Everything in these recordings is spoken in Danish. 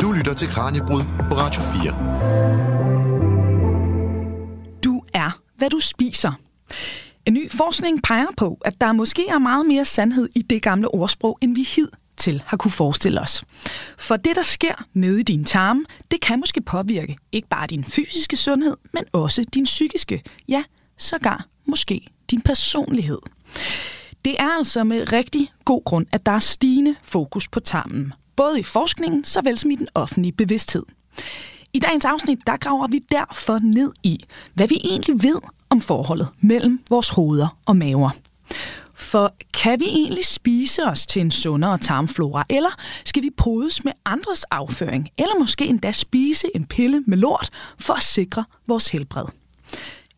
Du lytter til Kranjebrud på Radio 4. Du er, hvad du spiser. En ny forskning peger på, at der måske er meget mere sandhed i det gamle ordsprog, end vi hid til har kunne forestille os. For det, der sker nede i din tarme, det kan måske påvirke ikke bare din fysiske sundhed, men også din psykiske, ja, sågar måske din personlighed. Det er altså med rigtig god grund, at der er stigende fokus på tarmen, både i forskningen såvel som i den offentlige bevidsthed. I dagens afsnit, der graver vi derfor ned i, hvad vi egentlig ved om forholdet mellem vores hoveder og maver. For kan vi egentlig spise os til en sundere tarmflora, eller skal vi podes med andres afføring, eller måske endda spise en pille med lort for at sikre vores helbred?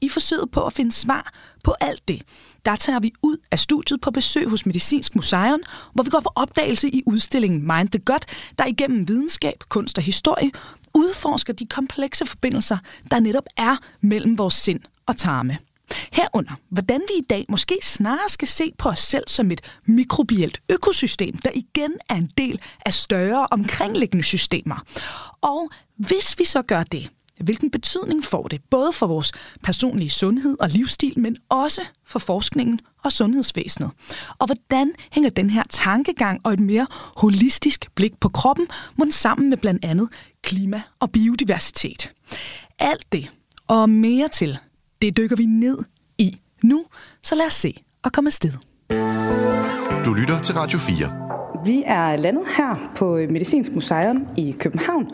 I forsøget på at finde svar på alt det, der tager vi ud af studiet på besøg hos Medicinsk Museum, hvor vi går på opdagelse i udstillingen Mind the Gut, der igennem videnskab, kunst og historie udforsker de komplekse forbindelser, der netop er mellem vores sind og tarme. Herunder, hvordan vi i dag måske snarere skal se på os selv som et mikrobielt økosystem, der igen er en del af større omkringliggende systemer. Og hvis vi så gør det, hvilken betydning får det både for vores personlige sundhed og livsstil, men også for forskningen og sundhedsvæsenet? Og hvordan hænger den her tankegang og et mere holistisk blik på kroppen mun sammen med blandt andet klima og biodiversitet? Alt det og mere til det dykker vi ned i nu, så lad os se og komme afsted. Du lytter til Radio 4. Vi er landet her på Medicinsk Museum i København,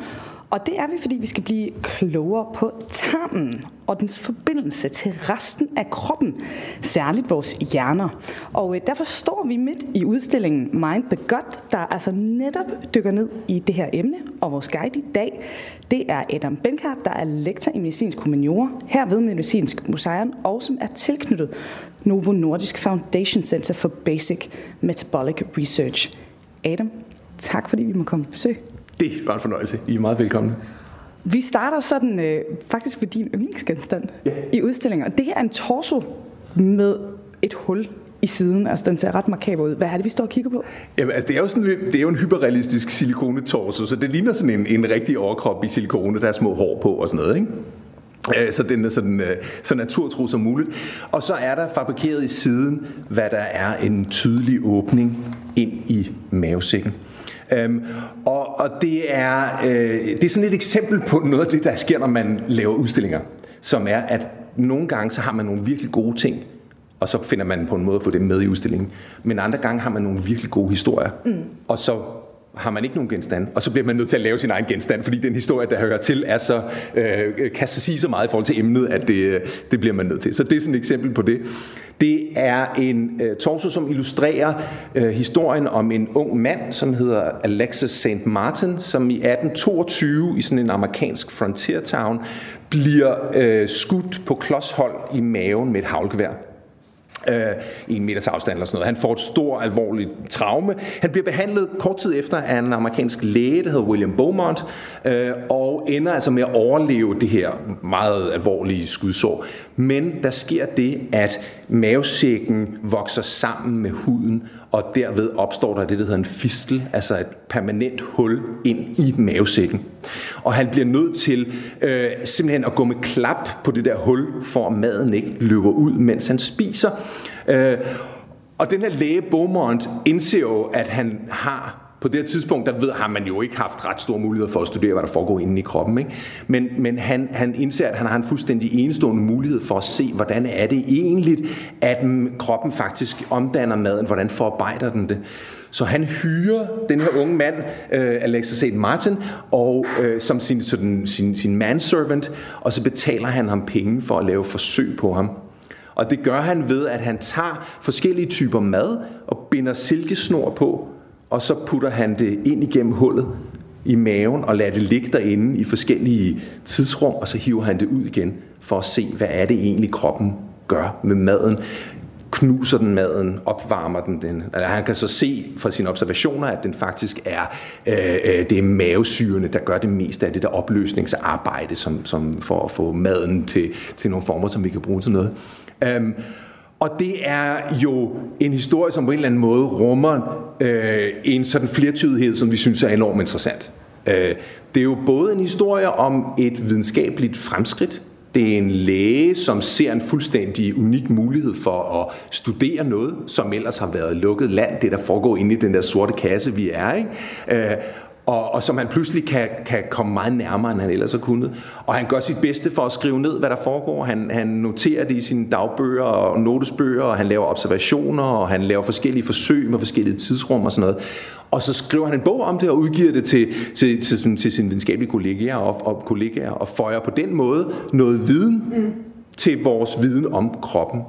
og det er vi, fordi vi skal blive klogere på tarmen og dens forbindelse til resten af kroppen, særligt vores hjerner. Og øh, derfor står vi midt i udstillingen Mind the Gut, der altså netop dykker ned i det her emne. Og vores guide i dag, det er Adam Benkart, der er lektor i medicinsk humaniora her ved Medicinsk Museum, og som er tilknyttet Novo Nordisk Foundation Center for Basic Metabolic Research. Adam, tak fordi vi må komme på besøg. Det var en fornøjelse. I er meget velkomne. Vi starter sådan øh, faktisk for din yndlingsgenstand Ja. i udstillingen. Og det her er en torso med et hul i siden. Altså, den ser ret makaber ud. Hvad er det, vi står og kigger på? Jamen, altså, det er jo, sådan, det er jo en hyperrealistisk silikonetorso, så det ligner sådan en, en rigtig overkrop i silikone, der er små hår på og sådan noget, ikke? Øh, Så den er sådan, øh, så naturtro som muligt. Og så er der fabrikeret i siden, hvad der er en tydelig åbning ind i mavesækken. Øhm, og, og det er, øh, det er sådan et eksempel på noget af det, der sker, når man laver udstillinger. Som er, at nogle gange så har man nogle virkelig gode ting, og så finder man på en måde at få dem med i udstillingen. Men andre gange har man nogle virkelig gode historier, mm. og så har man ikke nogen genstand, og så bliver man nødt til at lave sin egen genstand, fordi den historie, der hører til, er så, øh, kan så sige så meget i forhold til emnet, at det, øh, det bliver man nødt til. Så det er sådan et eksempel på det. Det er en øh, torso, som illustrerer øh, historien om en ung mand, som hedder Alexis St. Martin, som i 1822 i sådan en amerikansk frontier town bliver øh, skudt på klodshold i maven med et havlgevær øh, i en meters afstand eller sådan noget. Han får et stort, alvorligt traume. Han bliver behandlet kort tid efter af en amerikansk læge, der hedder William Beaumont, øh, og ender altså med at overleve det her meget alvorlige skudsår. Men der sker det, at mavesækken vokser sammen med huden, og derved opstår der det, der hedder en fistel, altså et permanent hul ind i mavesækken. Og han bliver nødt til øh, simpelthen at gå med klap på det der hul, for at maden ikke løber ud, mens han spiser. Øh, og den her læge Beaumont indser jo, at han har på det her tidspunkt, der ved, har man jo ikke haft ret store muligheder for at studere, hvad der foregår inde i kroppen. Ikke? Men, men han, han indser, at han har en fuldstændig enestående mulighed for at se, hvordan er det egentlig, at kroppen faktisk omdanner maden, hvordan forarbejder den det. Så han hyrer den her unge mand, øh, Alexis St. Martin, og øh, som sin, sådan, sin, sin manservant, og så betaler han ham penge for at lave forsøg på ham. Og det gør han ved, at han tager forskellige typer mad og binder silkesnor på, og så putter han det ind igennem hullet i maven og lader det ligge derinde i forskellige tidsrum, og så hiver han det ud igen for at se, hvad er det egentlig kroppen gør med maden. Knuser den maden, opvarmer den den. Altså, han kan så se fra sine observationer, at den faktisk er, øh, øh det er mavesyrene, der gør det meste af det der opløsningsarbejde, som, som for at få maden til, til nogle former, som vi kan bruge til noget. Um, og det er jo en historie, som på en eller anden måde rummer øh, en sådan flertydighed, som vi synes er enormt interessant. Øh, det er jo både en historie om et videnskabeligt fremskridt, det er en læge, som ser en fuldstændig unik mulighed for at studere noget, som ellers har været lukket land, det der foregår inde i den der sorte kasse, vi er. Ikke? Øh, og, og som han pludselig kan, kan komme meget nærmere, end han ellers har kunnet. Og han gør sit bedste for at skrive ned, hvad der foregår. Han, han noterer det i sine dagbøger og notesbøger, og han laver observationer, og han laver forskellige forsøg med forskellige tidsrum og sådan noget. Og så skriver han en bog om det og udgiver det til, til, til, til, til sine videnskabelige kollegaer og, og kollegaer og føjer på den måde noget viden mm. til vores viden om kroppen.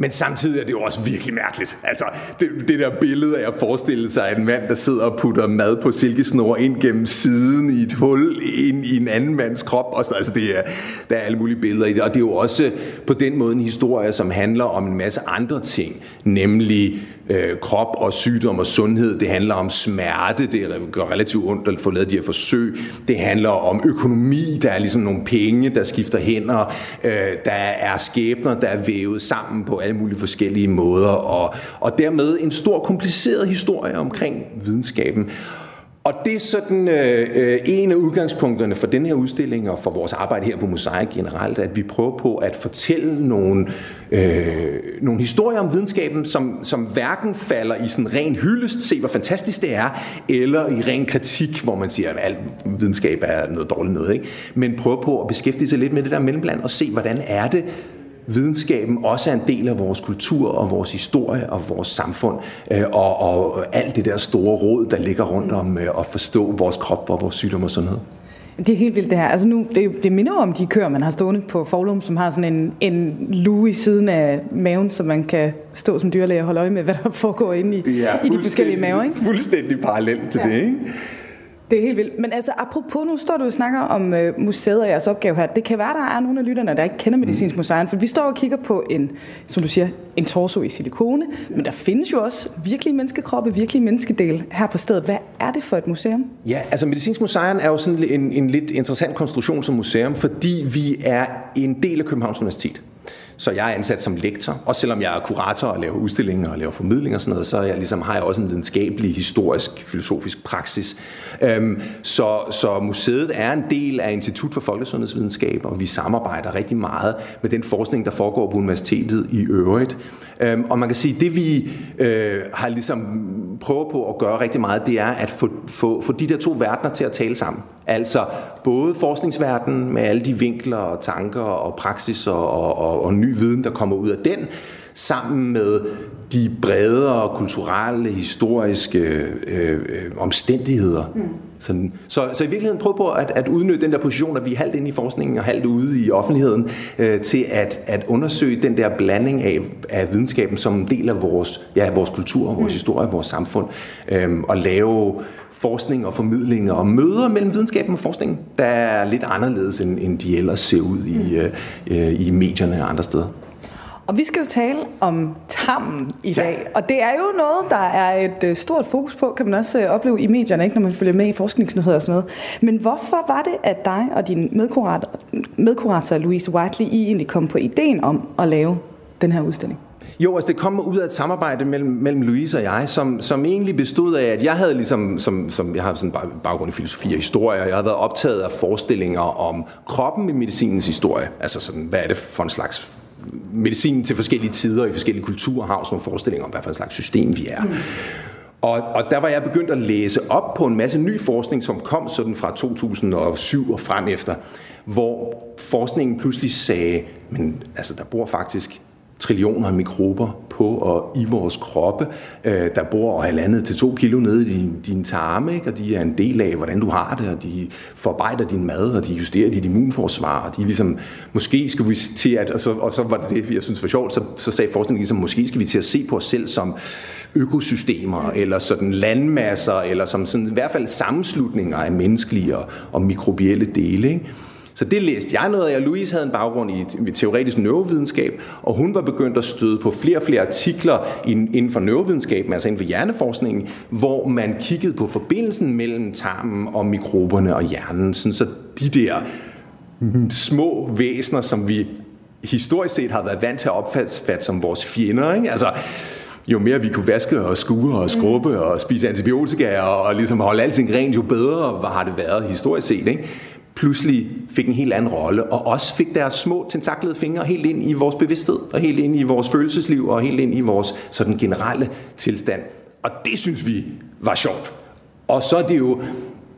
Men samtidig er det jo også virkelig mærkeligt. Altså, det, det der billede af at forestille sig en mand, der sidder og putter mad på silkesnor ind gennem siden i et hul ind i en anden mands krop. Og så, altså, det er, der er alle mulige billeder i det. Og det er jo også på den måde en historie, som handler om en masse andre ting. Nemlig øh, krop og sygdom og sundhed. Det handler om smerte. Det gør relativt ondt at få lavet de her forsøg. Det handler om økonomi. Der er ligesom nogle penge, der skifter hænder. Øh, der er skæbner, der er vævet sammen på alle mulige forskellige måder. Og, og dermed en stor kompliceret historie omkring videnskaben. Og det er sådan øh, øh, en af udgangspunkterne for den her udstilling og for vores arbejde her på Mosaik generelt, at vi prøver på at fortælle nogle, øh, nogle historier om videnskaben, som, som hverken falder i sådan ren hyldest, se hvor fantastisk det er, eller i ren kritik, hvor man siger, at al videnskab er noget dårligt noget. Ikke? Men prøver på at beskæftige sig lidt med det der mellemland og se, hvordan er det, videnskaben også er en del af vores kultur og vores historie og vores samfund, øh, og, og alt det der store råd, der ligger rundt om øh, at forstå vores krop og vores sygdom og sådan noget. Det er helt vildt det her. Altså nu, det, det minder om de køer, man har stående på Forlum, som har sådan en, en lue i siden af maven, så man kan stå som dyrlæge og holde øje med, hvad der foregår inde i, i de forskellige maver. Ikke? fuldstændig parallelt til ja. det, ikke? Det er helt vildt. Men altså, apropos, nu står du og snakker om øh, museet og jeres opgave her. Det kan være, der er nogle af lytterne, der ikke kender Medicinsk mm. Museum, for vi står og kigger på en, som du siger, en torso i silikone, men der findes jo også virkelige menneskekroppe, virkelige menneskedel her på stedet. Hvad er det for et museum? Ja, altså Medicinsk Museum er jo sådan en, en lidt interessant konstruktion som museum, fordi vi er en del af Københavns Universitet. Så jeg er ansat som lektor, og selvom jeg er kurator og laver udstillinger og laver formidling og sådan noget, så jeg ligesom, har jeg også en videnskabelig, historisk, filosofisk praksis. Øhm, så, så museet er en del af Institut for Folkesundhedsvidenskab, og vi samarbejder rigtig meget med den forskning, der foregår på universitetet i øvrigt. Øhm, og man kan sige, at det vi øh, har ligesom prøvet på at gøre rigtig meget, det er at få, få, få de der to verdener til at tale sammen. Altså både forskningsverdenen med alle de vinkler og tanker og praksis og, og, og, og ny viden, der kommer ud af den, sammen med de bredere kulturelle, historiske øh, øh, omstændigheder. Mm. Sådan. Så, så i virkeligheden prøve på at, at udnytte den der position, at vi er halvt inde i forskningen og halvt ude i offentligheden, øh, til at, at undersøge den der blanding af, af videnskaben som en del af vores, ja, vores kultur, vores mm. historie, vores samfund, øh, og lave forskning og formidling og møder mellem videnskaben og forskningen, der er lidt anderledes, end, end de ellers ser ud i, mm. øh, i medierne og andre steder. Og vi skal jo tale om tarmen i dag, ja. og det er jo noget, der er et øh, stort fokus på, kan man også øh, opleve i medierne, ikke, når man følger med i forskningsnyheder og sådan noget. Men hvorfor var det, at dig og din medkurator, medkurator Louise Whiteley, I egentlig kom på ideen om at lave den her udstilling? Jo, altså det kom ud af et samarbejde mellem, mellem Louise og jeg, som, som egentlig bestod af, at jeg havde ligesom, som, som jeg har sådan baggrund i filosofi og historie, og jeg har været optaget af forestillinger om kroppen i medicinens historie. Altså sådan, hvad er det for en slags medicin til forskellige tider i forskellige kulturer har også nogle forestillinger om, hvad for en slags system vi er. Mm. Og, og der var jeg begyndt at læse op på en masse ny forskning, som kom sådan fra 2007 og frem efter, hvor forskningen pludselig sagde, men altså der bor faktisk trillioner af mikrober på og i vores kroppe. Øh, der bor halvandet til to kilo nede i din, din tarme, ikke? og de er en del af, hvordan du har det, og de forarbejder din mad, og de justerer dit immunforsvar, og de ligesom, måske skal vi til at, og så, og så var det det, jeg synes var sjovt, så, så sagde forskningen ligesom, måske skal vi til at se på os selv som økosystemer, eller sådan landmasser, eller som sådan, i hvert fald sammenslutninger af menneskelige og, og mikrobielle dele. Ikke? Så det læste jeg noget af, og Louise havde en baggrund i teoretisk neurovidenskab, og hun var begyndt at støde på flere og flere artikler inden for neurovidenskaben, altså inden for hjerneforskningen, hvor man kiggede på forbindelsen mellem tarmen og mikroberne og hjernen, sådan så de der små væsener, som vi historisk set har været vant til at opfatte som vores fjender. Ikke? Altså, jo mere vi kunne vaske og skure og skrubbe mm. og spise antibiotika og, og ligesom holde alting rent, jo bedre har det været historisk set. Ikke? Pludselig fik en helt anden rolle, og også fik deres små tentaklede fingre helt ind i vores bevidsthed, og helt ind i vores følelsesliv, og helt ind i vores sådan generelle tilstand. Og det synes vi var sjovt. Og så er det jo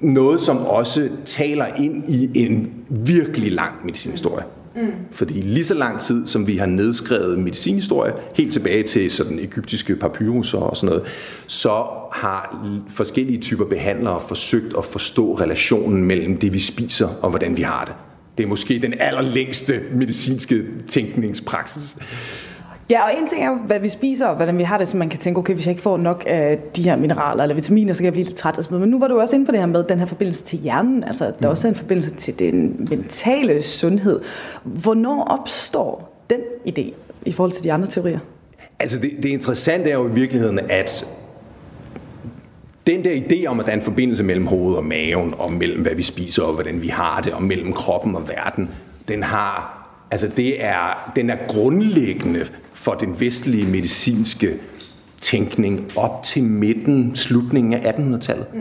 noget, som også taler ind i en virkelig lang medicinhistorie. Mm. Fordi lige så lang tid, som vi har nedskrevet medicinhistorie, helt tilbage til sådan egyptiske papyrusser og sådan noget, så har forskellige typer behandlere forsøgt at forstå relationen mellem det, vi spiser og hvordan vi har det. Det er måske den allerlængste medicinske tænkningspraksis. Ja, og en ting er jo, hvad vi spiser, og hvordan vi har det, så man kan tænke, okay, hvis jeg ikke får nok af de her mineraler eller vitaminer, så kan jeg blive lidt træt og sådan noget. Men nu var du også inde på det her med den her forbindelse til hjernen, altså der er også en forbindelse til den mentale sundhed. Hvornår opstår den idé i forhold til de andre teorier? Altså det, det interessante er jo i virkeligheden, at den der idé om, at der er en forbindelse mellem hovedet og maven, og mellem hvad vi spiser og hvordan vi har det, og mellem kroppen og verden, den har Altså det er, den er grundlæggende for den vestlige medicinske tænkning op til midten, slutningen af 1800-tallet. Mm.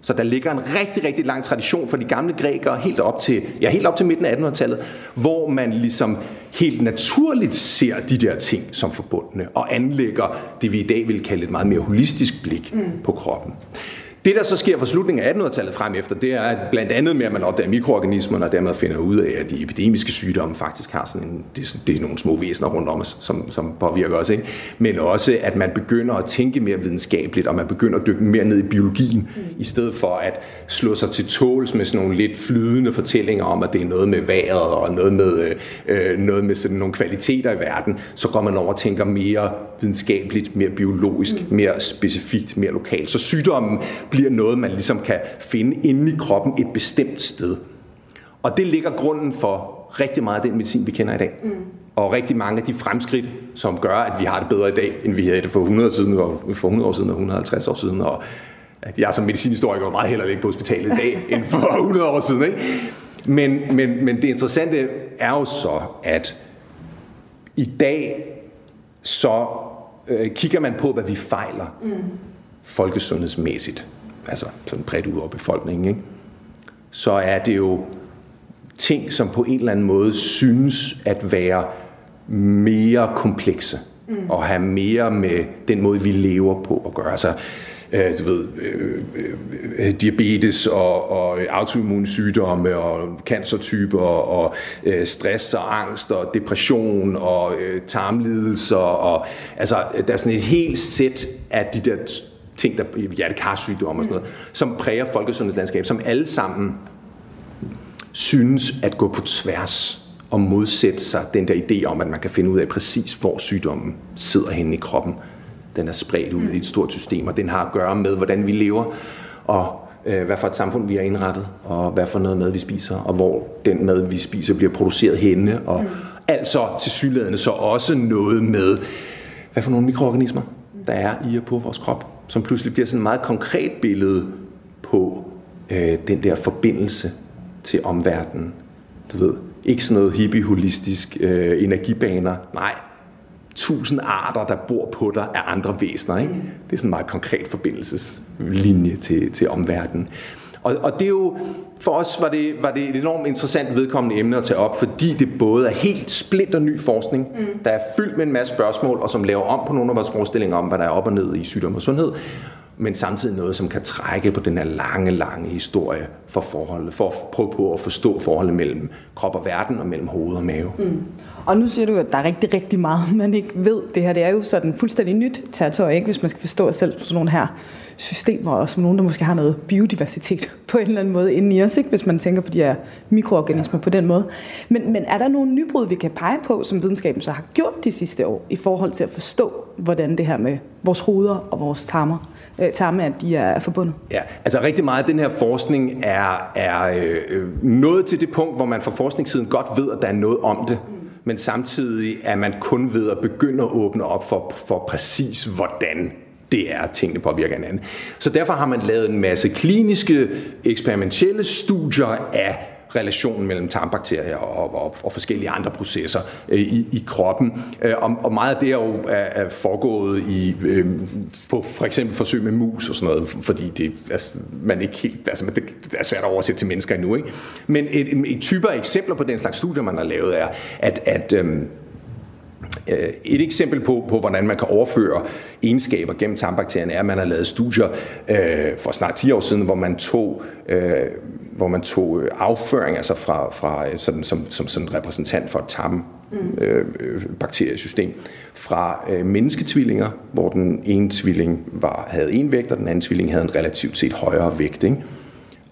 Så der ligger en rigtig, rigtig lang tradition for de gamle grækere helt op til, ja, helt op til midten af 1800-tallet, hvor man ligesom helt naturligt ser de der ting som forbundne og anlægger det, vi i dag vil kalde et meget mere holistisk blik mm. på kroppen. Det, der så sker fra slutningen af 1800-tallet frem efter, det er blandt andet med, at man opdager mikroorganismerne, og dermed finder ud af, at de epidemiske sygdomme faktisk har sådan en, det, det er nogle små væsener rundt om os, som, som påvirker os. Ikke? Men også, at man begynder at tænke mere videnskabeligt, og man begynder at dykke mere ned i biologien, mm. i stedet for at slå sig til tåls med sådan nogle lidt flydende fortællinger om, at det er noget med vejret, og noget med, øh, noget med sådan nogle kvaliteter i verden, så går man over og tænker mere videnskabeligt, mere biologisk, mm. mere specifikt, mere lokalt. Så sygdommen bliver noget, man ligesom kan finde inde i kroppen et bestemt sted. Og det ligger grunden for rigtig meget af den medicin, vi kender i dag. Mm. Og rigtig mange af de fremskridt, som gør, at vi har det bedre i dag, end vi havde det for 100, siden, og for 100 år siden og 150 år siden. Og jeg som medicinhistoriker meget hellere ligge på hospitalet i dag, end for 100 år siden. Ikke? Men, men, men det interessante er jo så, at i dag så øh, kigger man på, hvad vi fejler mm. folkesundhedsmæssigt altså sådan bredt ud over befolkningen, ikke? så er det jo ting, som på en eller anden måde synes at være mere komplekse mm. og have mere med den måde, vi lever på at gøre. Altså, øh, du ved, øh, øh, diabetes og, og autoimmune sygdomme og cancertyper og øh, stress og angst og depression og øh, tarmlidelser og altså der er sådan et helt sæt af de der ting, der hjertekarsygdom og sådan noget, som præger folkesundhedslandskab, som alle sammen synes at gå på tværs og modsætte sig den der idé om, at man kan finde ud af præcis, hvor sygdommen sidder henne i kroppen. Den er spredt ud i et stort system, og den har at gøre med, hvordan vi lever, og øh, hvad for et samfund vi har indrettet, og hvad for noget mad vi spiser, og hvor den mad, vi spiser, bliver produceret henne, og mm. altså til sygladende så også noget med, hvad for nogle mikroorganismer, der er i og på vores krop som pludselig bliver sådan et meget konkret billede på øh, den der forbindelse til omverdenen. Du ved, ikke sådan noget hippie-holistisk øh, energibaner. Nej, tusind arter, der bor på dig, er andre væsener. Ikke? Det er sådan en meget konkret forbindelseslinje til, til omverdenen. Og, og det er jo, for os var det, var det et enormt interessant vedkommende emne at tage op, fordi det både er helt splinter ny forskning, mm. der er fyldt med en masse spørgsmål, og som laver om på nogle af vores forestillinger om, hvad der er op og ned i sygdom og sundhed, men samtidig noget, som kan trække på den her lange, lange historie for forholdet, for at prøve på at forstå forholdet mellem krop og verden og mellem hoved og mave. Mm. Og nu siger du, at der er rigtig, rigtig meget, man ikke ved. Det her det er jo sådan fuldstændig nyt territorie, ikke? hvis man skal forstå selv på sådan nogle her systemer, og som nogen, der måske har noget biodiversitet på en eller anden måde inde i os, ikke? hvis man tænker på de her mikroorganismer på den måde. Men, men er der nogle nybrud, vi kan pege på, som videnskaben så har gjort de sidste år, i forhold til at forstå, hvordan det her med vores hoveder og vores tarmer, øh, tarme, at de er forbundet? Ja, altså rigtig meget af den her forskning er, er øh, øh nået til det punkt, hvor man fra forskningssiden godt ved, at der er noget om det, mm men samtidig er man kun ved at begynde at åbne op for, for præcis, hvordan det er, at tingene påvirker hinanden. Så derfor har man lavet en masse kliniske, eksperimentelle studier af relationen mellem tarmbakterier og, og, og forskellige andre processer øh, i, i kroppen. Øh, og, og meget af det er jo er, er foregået i, øh, på for eksempel forsøg med mus og sådan noget, fordi det, altså, man ikke helt, altså, det, det er svært at oversætte til mennesker endnu. Ikke? Men et, et, et typer eksempler på den slags studier, man har lavet, er, at, at Øh, et eksempel på, på, hvordan man kan overføre egenskaber gennem tarmbakterierne, er, at man har lavet studier øh, for snart 10 år siden, hvor man tog, øh, hvor man tog øh, afføring altså fra, fra øh, sådan, som, som sådan repræsentant for et tarmbakteriesystem øh, fra øh, mennesketvillinger, hvor den ene tvilling var, havde en vægt, og den anden tvilling havde en relativt set højere vægt. Ikke?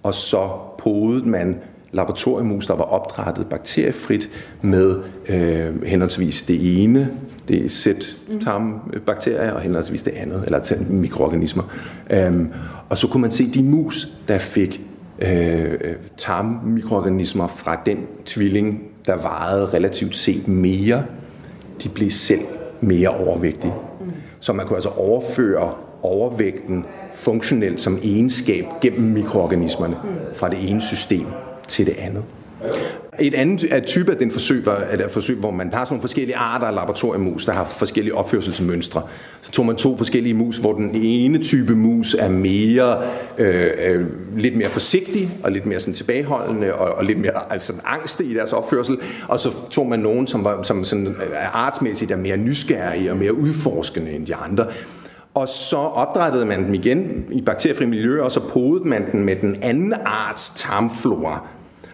Og så podede man laboratoriemus, der var opdrettet bakteriefrit med øh, henholdsvis det ene, det sæt tarmbakterier, og henholdsvis det andet, eller mikroorganismer. Øhm, og så kunne man se de mus, der fik øh, tarmmikroorganismer fra den tvilling, der vejede relativt set mere, de blev selv mere overvægtige. Så man kunne altså overføre overvægten funktionelt som egenskab gennem mikroorganismerne fra det ene system til det andet. Et andet type af den forsøg, var, er forsøg, hvor man har sådan nogle forskellige arter af laboratoriemus, der har forskellige opførselsmønstre. Så tog man to forskellige mus, hvor den ene type mus er mere, øh, øh, lidt mere forsigtig og lidt mere sådan tilbageholdende og, og lidt mere altså, angste i deres opførsel. Og så tog man nogen, som, var, som sådan, øh, artsmæssigt er mere nysgerrige og mere udforskende end de andre. Og så opdrættede man dem igen i bakteriefri miljø, og så podede man den med den anden arts tarmflora.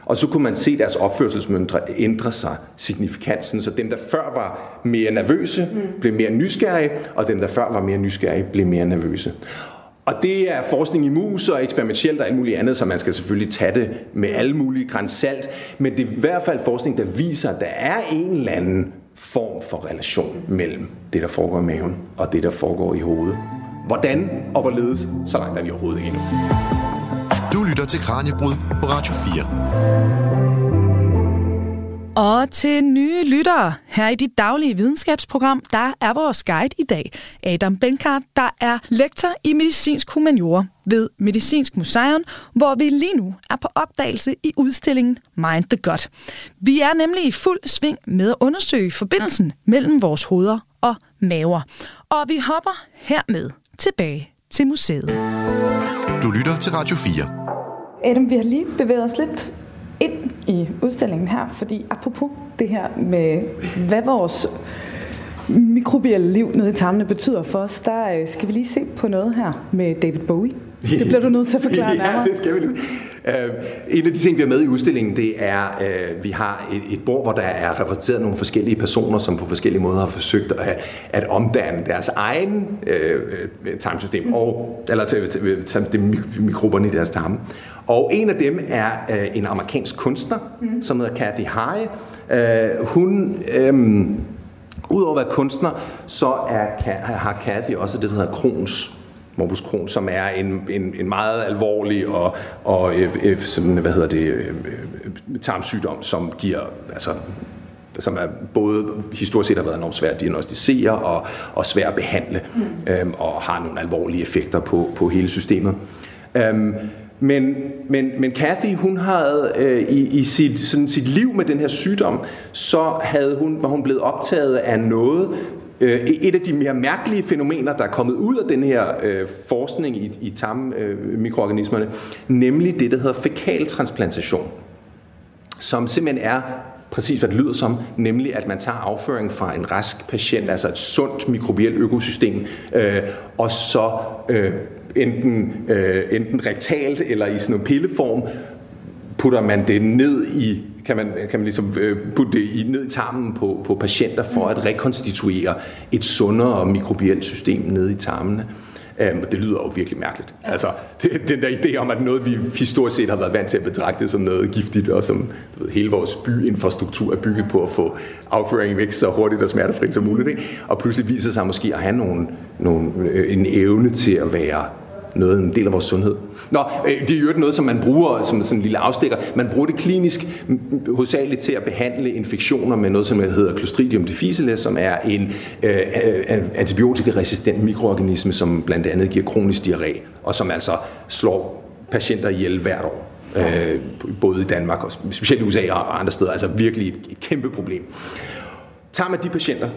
Og så kunne man se deres opførselsmønstre ændre sig signifikant, så dem, der før var mere nervøse, mm. blev mere nysgerrige, og dem, der før var mere nysgerrige, blev mere nervøse. Og det er forskning i mus og eksperimentelt og alt muligt andet, så man skal selvfølgelig tage det med alle mulige grænsalt. Men det er i hvert fald forskning, der viser, at der er en eller anden form for relation mellem det, der foregår i maven, og det, der foregår i hovedet. Hvordan og hvorledes, så langt er vi overhovedet ikke endnu. Du lytter til Kranjebrud på Radio 4. Og til nye lyttere her i dit daglige videnskabsprogram, der er vores guide i dag Adam Benkart, der er lektor i medicinsk humaniora ved Medicinsk Museum, hvor vi lige nu er på opdagelse i udstillingen Mind the Gut. Vi er nemlig i fuld sving med at undersøge forbindelsen mellem vores hoveder og maver. Og vi hopper hermed tilbage til museet. Du lytter til Radio 4. Adam, vi har lige bevæget os lidt ind i udstillingen her, fordi apropos det her med, hvad vores mikrobielle liv nede i tarmene betyder for os, der øh, skal vi lige se på noget her med David Bowie. Det bliver du nødt til at forklare nærmere. ja, det skal vi lige. Uh, en af de ting, vi har med i udstillingen, det er, uh, vi har et, et bord, hvor der er repræsenteret nogle forskellige personer, som på forskellige måder har forsøgt at, at omdanne deres egen uh, tarmsystem, mm. og, eller til, til, til, til mikroberne i deres tarme. Og en af dem er uh, en amerikansk kunstner, mm. som hedder Kathy Haye. Uh, hun... Um, Udover at være kunstner, så er, har Kathy også det, der hedder Crohns morbus Crohn, som er en, en, en meget alvorlig og, og øh, øh sådan, hvad hedder det, øh, øh, tarmsygdom, som giver, altså, som er både historisk set har været enormt svært at diagnostisere og, og svært at behandle, mm. øhm, og har nogle alvorlige effekter på, på hele systemet. Øhm, men, men, men Kathy, hun havde øh, i, i sit, sådan sit liv med den her sygdom, så havde hun, var hun blevet optaget af noget, øh, et af de mere mærkelige fænomener, der er kommet ud af den her øh, forskning i, i tarmmikroorganismerne, øh, nemlig det, der hedder fekaltransplantation, som simpelthen er præcis hvad det lyder som, nemlig at man tager afføring fra en rask patient, altså et sundt mikrobielt økosystem, øh, og så øh, enten, øh, enten rektalt eller i sådan en pilleform, putter man det ned i kan man, kan man ligesom øh, putte det i, ned i tarmen på, på patienter for at rekonstituere et sundere mikrobielt system ned i tarmene. Um, det lyder jo virkelig mærkeligt. Ja. Altså, det, den der idé om, at noget, vi historisk set har været vant til at betragte som noget giftigt, og som du ved, hele vores byinfrastruktur er bygget på at få afføringen væk så hurtigt og smertefrit som muligt, ikke? og pludselig viser sig måske at have nogle, nogle, øh, en evne til at være noget, en del af vores sundhed. Nå, øh, det er jo noget, som man bruger som sådan en lille afstikker. Man bruger det klinisk hovedsageligt til at behandle infektioner med noget, som hedder Clostridium difficile, som er en øh, antibiotikaresistent mikroorganisme, som blandt andet giver kronisk diarré, og som altså slår patienter ihjel hvert år. Øh, både i Danmark og specielt i USA og andre steder. Altså virkelig et, et kæmpe problem. Tager man de patienter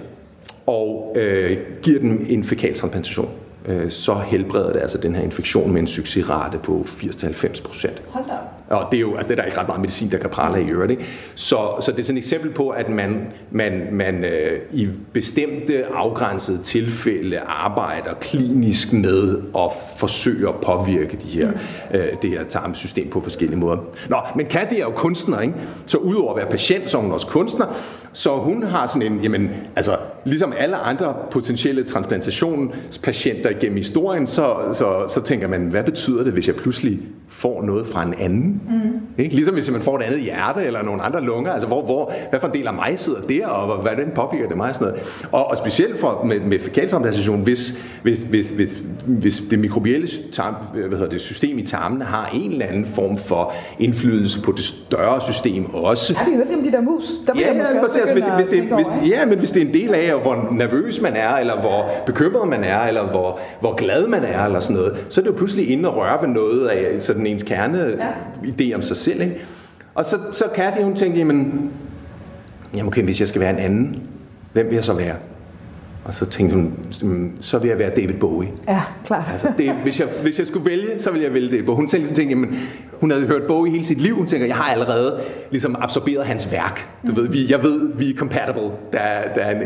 og øh, giver dem en fekaltransplantation, øh, så helbreder det altså den her infektion med en succesrate på 80-90 procent. Hold da og det er jo, altså det er der ikke ret meget medicin, der kan prale af i øvrigt. Ikke? Så, så det er sådan et eksempel på, at man, man, man øh, i bestemte afgrænsede tilfælde arbejder klinisk med at forsøge at påvirke de her, mm. øh, det her tarmsystem på forskellige måder. Nå, men Kathy er jo kunstner, ikke? så udover at være patient, så er hun også kunstner, så hun har sådan en, jamen, altså, ligesom alle andre potentielle transplantationspatienter igennem historien, så, så, så tænker man, hvad betyder det, hvis jeg pludselig får noget fra en anden? Mm. Ikke? Ligesom hvis man får et andet hjerte eller nogle andre lunger, altså hvor, hvor, hvad for en del af mig sidder der, og hvad den påvirker det mig og sådan noget. Og, og specielt for, med, med fekaltransplantation, hvis, hvis, hvis, hvis, hvis det mikrobielle tarm, hvad hedder det, system i tarmen har en eller anden form for indflydelse på det større system også. Har vi hørt om de der mus? Der ja, ja, måske altså, hvis, hvis, det, hvis, ja, men hvis det er en del af, hvor nervøs man er, eller hvor bekymret man er, eller hvor, hvor glad man er, eller sådan noget, så er det jo pludselig inde og røre ved noget af sådan ens kerne idé om sig selv. Ikke? Og så, så Kathy, hun tænkte, jamen, jamen okay, hvis jeg skal være en anden, hvem vil jeg så være? Og så tænkte hun, så vil jeg være David Bowie. Ja, klart. Altså, det, hvis, jeg, hvis jeg skulle vælge, så ville jeg vælge David Bowie. Hun tænkte, tænkte jamen, hun havde hørt Bowie hele sit liv. Hun tænker, jeg har allerede ligesom absorberet hans værk. Du ved, vi, jeg ved, vi er compatible. Der, der er en,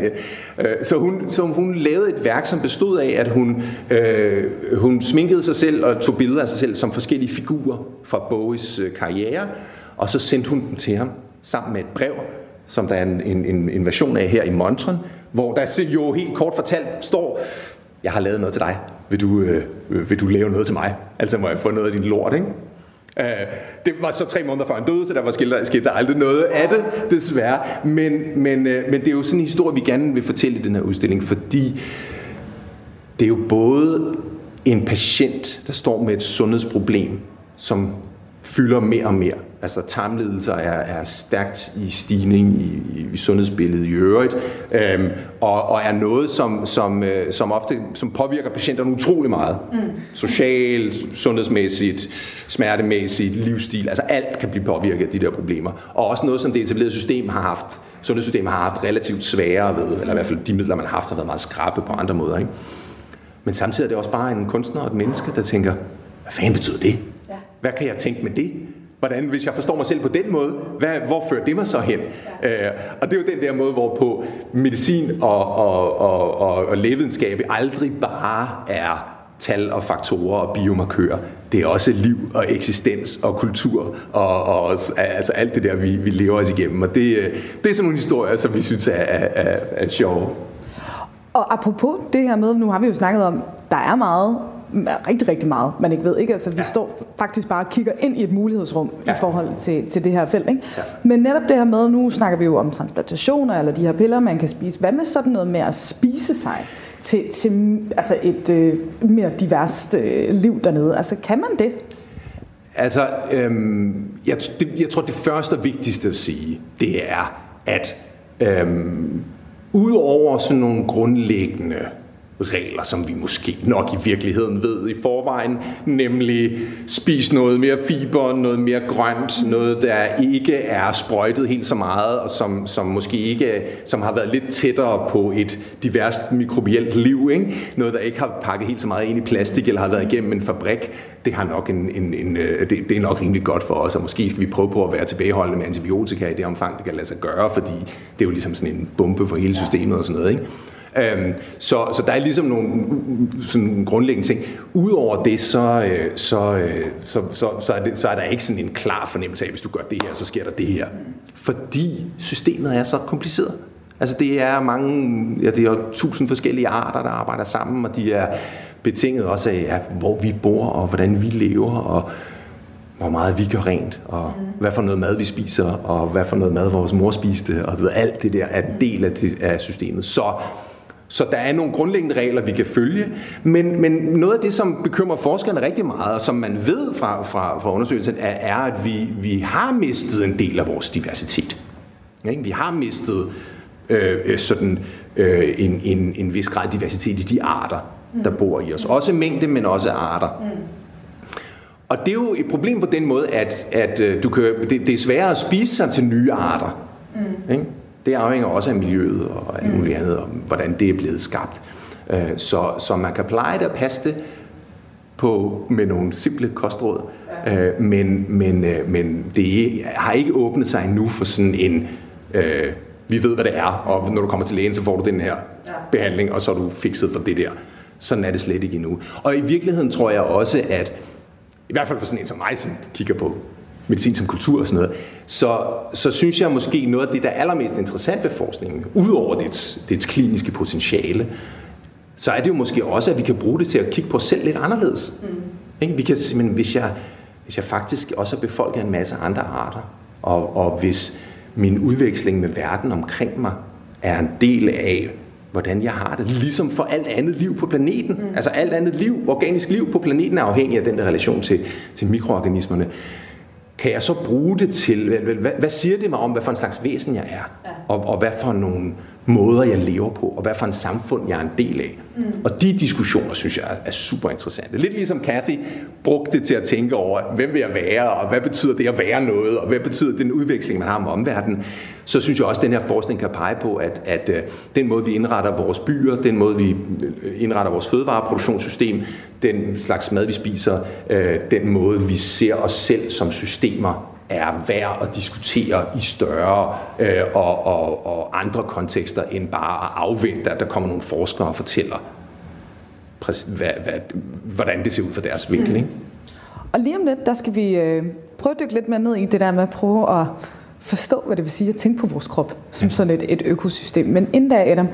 øh, så, hun, så hun lavede et værk, som bestod af, at hun, øh, hun sminkede sig selv og tog billeder af sig selv som forskellige figurer fra Bowies øh, karriere. Og så sendte hun dem til ham sammen med et brev, som der er en, en, en version af her i Montren, hvor der jo helt kort fortalt står, jeg har lavet noget til dig. Vil du, øh, vil du lave noget til mig? Altså må jeg få noget af din lort, ikke? Øh, det var så tre måneder før han døde, så der var skilt, skilt der aldrig noget af det, desværre. Men, men, øh, men det er jo sådan en historie, vi gerne vil fortælle i den her udstilling, fordi det er jo både en patient, der står med et sundhedsproblem, som fylder mere og mere. Altså tarmlidelser er, er stærkt i stigning i, i, i sundhedsbilledet i øvrigt, øhm, og, og er noget, som, som, øh, som ofte som påvirker patienterne utrolig meget. Mm. Socialt, sundhedsmæssigt, smertemæssigt, livsstil, altså alt kan blive påvirket af de der problemer. Og også noget, som det etablerede system har haft, sundhedssystemet har haft relativt svære ved, eller i hvert fald de midler, man har haft, har været meget skrappe på andre måder. Ikke? Men samtidig er det også bare en kunstner og et menneske, der tænker, hvad fanden betyder det? Hvad kan jeg tænke med det? Hvordan, hvis jeg forstår mig selv på den måde, hvad, hvor fører det mig så hen? Ja. Øh, og det er jo den der måde, hvorpå medicin og, og, og, og, og lægevidenskab aldrig bare er tal og faktorer og biomarkører. Det er også liv og eksistens og kultur og, og altså alt det der, vi, vi lever os igennem. Og det, øh, det er sådan nogle historier, som vi synes er, er, er, er sjove. Og apropos det her med, nu har vi jo snakket om, der er meget rigtig, rigtig meget, man ikke ved. Ikke? Altså, vi ja. står faktisk bare og kigger ind i et mulighedsrum ja. i forhold til, til det her felt. Ikke? Ja. Men netop det her med, nu snakker vi jo om transplantationer, eller de her piller, man kan spise. Hvad med sådan noget med at spise sig til, til altså et øh, mere diverst øh, liv dernede? Altså, kan man det? Altså, øhm, jeg, det, jeg tror, det første og vigtigste at sige, det er, at øhm, udover sådan nogle grundlæggende regler, som vi måske nok i virkeligheden ved i forvejen, nemlig spis noget mere fiber, noget mere grønt, noget der ikke er sprøjtet helt så meget, og som, som måske ikke, som har været lidt tættere på et diverst mikrobielt liv, ikke? noget der ikke har pakket helt så meget ind i plastik, eller har været igennem en fabrik, det, har nok en, en, en, øh, det, det er nok rimelig godt for os, og måske skal vi prøve på at være tilbageholdende med antibiotika i det omfang, det kan lade sig gøre, fordi det er jo ligesom sådan en bombe for hele systemet og sådan noget. Ikke? Øhm, så, så der er ligesom nogle sådan grundlæggende ting. Udover det, så, øh, så, øh, så, så, så, er det, så er der ikke sådan en klar fornemmelse af, at hvis du gør det her, så sker der det her. Fordi systemet er så kompliceret. Altså det er mange, ja, det er tusind forskellige arter, der arbejder sammen, og de er betinget også af, ja, hvor vi bor, og hvordan vi lever, og hvor meget vi gør rent, og mm. hvad for noget mad vi spiser, og hvad for noget mad vores mor spiste, og du ved, alt det der er en del af, det, af systemet. Så så der er nogle grundlæggende regler, vi kan følge. Men, men noget af det, som bekymrer forskerne rigtig meget, og som man ved fra, fra, fra undersøgelsen, er, er, at vi, vi har mistet en del af vores diversitet. Ikke? Vi har mistet øh, øh, sådan øh, en, en, en vis grad diversitet i de arter, der bor i os. Også mængde, men også arter. Mm. Og det er jo et problem på den måde, at, at øh, du kan, det, det er sværere at spise sig til nye arter. Mm. Ikke? Det afhænger også af miljøet og alt muligt andet, og hvordan det er blevet skabt. Øh, så, så man kan pleje det og passe det på, med nogle simple kostråd. Øh, men, men, men det har ikke åbnet sig endnu for sådan en, øh, vi ved hvad det er, og når du kommer til lægen, så får du den her ja. behandling, og så er du fikset for det der. Sådan er det slet ikke endnu. Og i virkeligheden tror jeg også, at i hvert fald for sådan en som mig, som kigger på medicin som kultur og sådan noget, så, så synes jeg måske noget af det, der er allermest interessant ved forskningen, udover dets, dets kliniske potentiale, så er det jo måske også, at vi kan bruge det til at kigge på os selv lidt anderledes. Mm. Vi kan simpelthen, hvis jeg, hvis jeg faktisk også er befolket en masse andre arter, og, og hvis min udveksling med verden omkring mig er en del af, hvordan jeg har det, ligesom for alt andet liv på planeten. Mm. Altså alt andet liv, organisk liv på planeten er afhængig af den der relation til, til mikroorganismerne. Kan jeg så bruge det til, hvad, hvad, hvad siger det mig om, hvad for en slags væsen jeg er? Ja. Og, og hvad for nogle måder, jeg lever på, og hvad for en samfund, jeg er en del af. Mm. Og de diskussioner, synes jeg, er super interessante. Lidt ligesom Kathy brugte det til at tænke over, hvem vil jeg være, og hvad betyder det at være noget, og hvad betyder den udveksling, man har med omverdenen. Så synes jeg også, at den her forskning kan pege på, at, at uh, den måde, vi indretter vores byer, den måde, vi øh, indretter vores fødevareproduktionssystem, den slags mad, vi spiser, uh, den måde, vi ser os selv som systemer er værd at diskutere i større øh, og, og, og andre kontekster, end bare at afvente, at der kommer nogle forskere og fortæller, hvad, hvad, hvordan det ser ud for deres vinkel. Mm. Ikke? Og lige om lidt, der skal vi øh, prøve at dykke lidt mere ned i det der med at prøve at forstå, hvad det vil sige at tænke på vores krop som sådan et, et økosystem. Men inden da, Adam,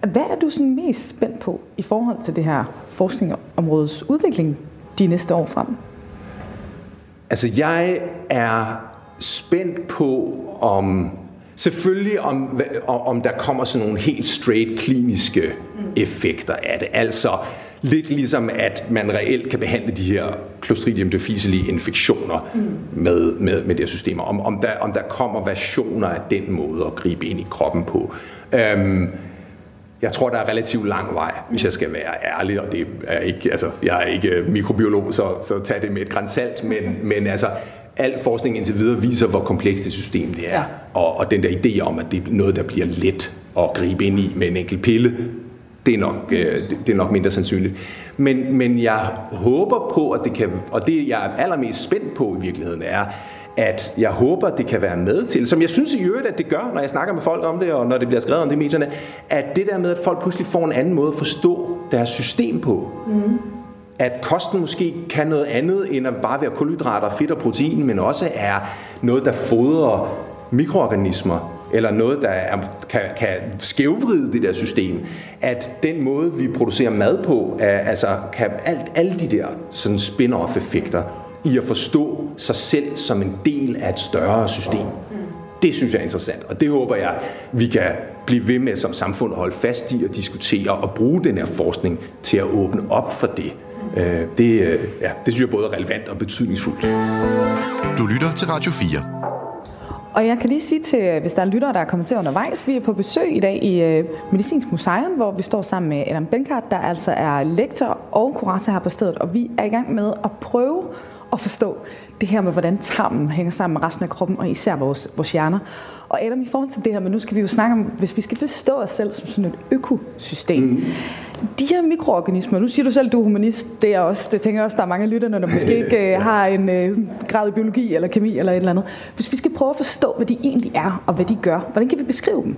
hvad er du sådan mest spændt på i forhold til det her forskningsområdes udvikling de næste år frem? Altså, jeg er spændt på, om selvfølgelig om, om der kommer sådan nogle helt straight kliniske mm. effekter af det. Altså lidt ligesom, at man reelt kan behandle de her Clostridium difficile infektioner mm. med, med, med de her systemer. Om, om, der, om der kommer versioner af den måde at gribe ind i kroppen på. Øhm, jeg tror, der er relativt lang vej, hvis jeg skal være ærlig, og det er ikke, altså, jeg er ikke mikrobiolog, så, så tag det med et grænsalt, men, men altså, al forskning indtil videre viser, hvor komplekst det system det er. Ja. Og, og den der idé om, at det er noget, der bliver let at gribe ind i med en enkelt pille, det er nok, øh, det er nok mindre sandsynligt. Men, men jeg håber på, at det kan, og det jeg er allermest spændt på i virkeligheden er, at jeg håber, det kan være med til, som jeg synes i øvrigt, at det gør, når jeg snakker med folk om det, og når det bliver skrevet om det i medierne, at det der med, at folk pludselig får en anden måde at forstå deres system på. Mm. At kosten måske kan noget andet, end at bare være kulhydrater, fedt og protein, men også er noget, der fodrer mikroorganismer, eller noget, der er, kan, kan skævvride det der system, at den måde, vi producerer mad på, er, altså, kan alt, alle de der sådan spin-off-effekter, i at forstå sig selv som en del af et større system. Det synes jeg er interessant, og det håber jeg, vi kan blive ved med som samfund at holde fast i og diskutere og bruge den her forskning til at åbne op for det. Øh, det, øh, ja, det synes jeg både er relevant og betydningsfuldt. Du lytter til Radio 4. Og jeg kan lige sige til, øh, hvis der er lyttere, der er kommet til undervejs, vi er på besøg i dag i øh, Medicinsk Museum, hvor vi står sammen med Adam Benkart, der altså er lektor og kurator her på stedet, og vi er i gang med at prøve at forstå det her med, hvordan tarmen hænger sammen med resten af kroppen, og især vores, vores hjerner. Og Adam, i forhold til det her, men nu skal vi jo snakke om, hvis vi skal forstå os selv som sådan et økosystem. Mm. De her mikroorganismer, nu siger du selv, du er humanist, det er også, det tænker jeg også, der er mange lytterne, der måske ikke uh, har en uh, grad i biologi eller kemi eller et eller andet. Hvis vi skal prøve at forstå, hvad de egentlig er, og hvad de gør, hvordan kan vi beskrive dem?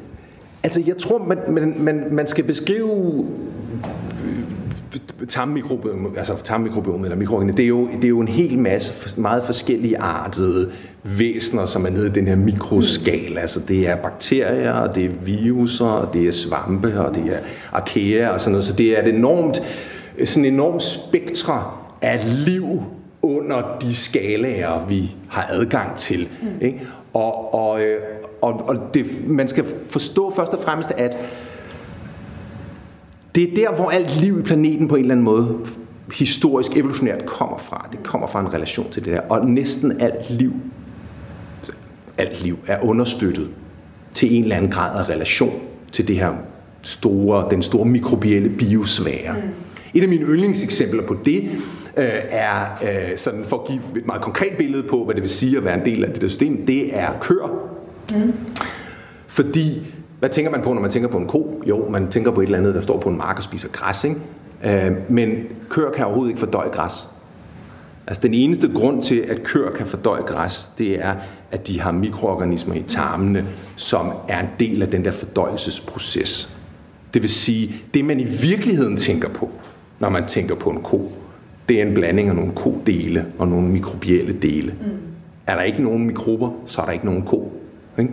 Altså, jeg tror, man, man, man, man skal beskrive tarmmikrobiom, altså tarmmikrobiom eller mikroorganismer, det er, jo, det er jo en hel masse meget forskellige artede væsener, som er nede i den her mikroskala. Altså det er bakterier, og det er viruser, og det er svampe, og det er archaea og sådan noget. Så det er et enormt, sådan et enormt spektre af liv under de skalaer, vi har adgang til. Mm. Ikke? Og, og, øh, og, og det, man skal forstå først og fremmest, at det er der, hvor alt liv i planeten på en eller anden måde historisk, evolutionært kommer fra. Det kommer fra en relation til det der. Og næsten alt liv, alt liv er understøttet til en eller anden grad af relation til det her store, den store mikrobielle biosfære. Mm. Et af mine yndlingseksempler på det øh, er, øh, sådan for at give et meget konkret billede på, hvad det vil sige at være en del af det der system, det er køer. Mm. Fordi, hvad tænker man på, når man tænker på en ko? Jo, man tænker på et eller andet, der står på en mark og spiser græs, ikke? Øh, men køer kan overhovedet ikke fordøje græs. Altså den eneste grund til, at køer kan fordøje græs, det er, at de har mikroorganismer i tarmene, som er en del af den der fordøjelsesproces. Det vil sige, det man i virkeligheden tænker på, når man tænker på en ko, det er en blanding af nogle kodele og nogle mikrobielle dele. Mm. Er der ikke nogen mikrober, så er der ikke nogen ko. Ikke?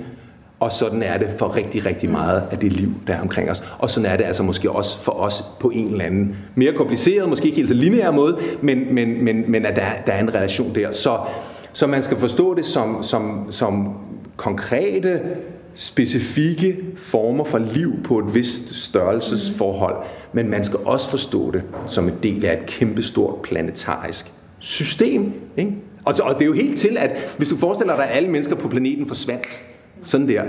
Og sådan er det for rigtig, rigtig mm. meget af det liv, der er omkring os. Og sådan er det altså måske også for os på en eller anden mere kompliceret, måske ikke helt så lineær måde, men, men, men, men at der, der er en relation der. Så, så man skal forstå det som, som, som konkrete, specifikke former for liv på et vist størrelsesforhold, men man skal også forstå det som en del af et kæmpestort planetarisk system. Ikke? Og, og det er jo helt til, at hvis du forestiller dig, at alle mennesker på planeten forsvandt, sådan der,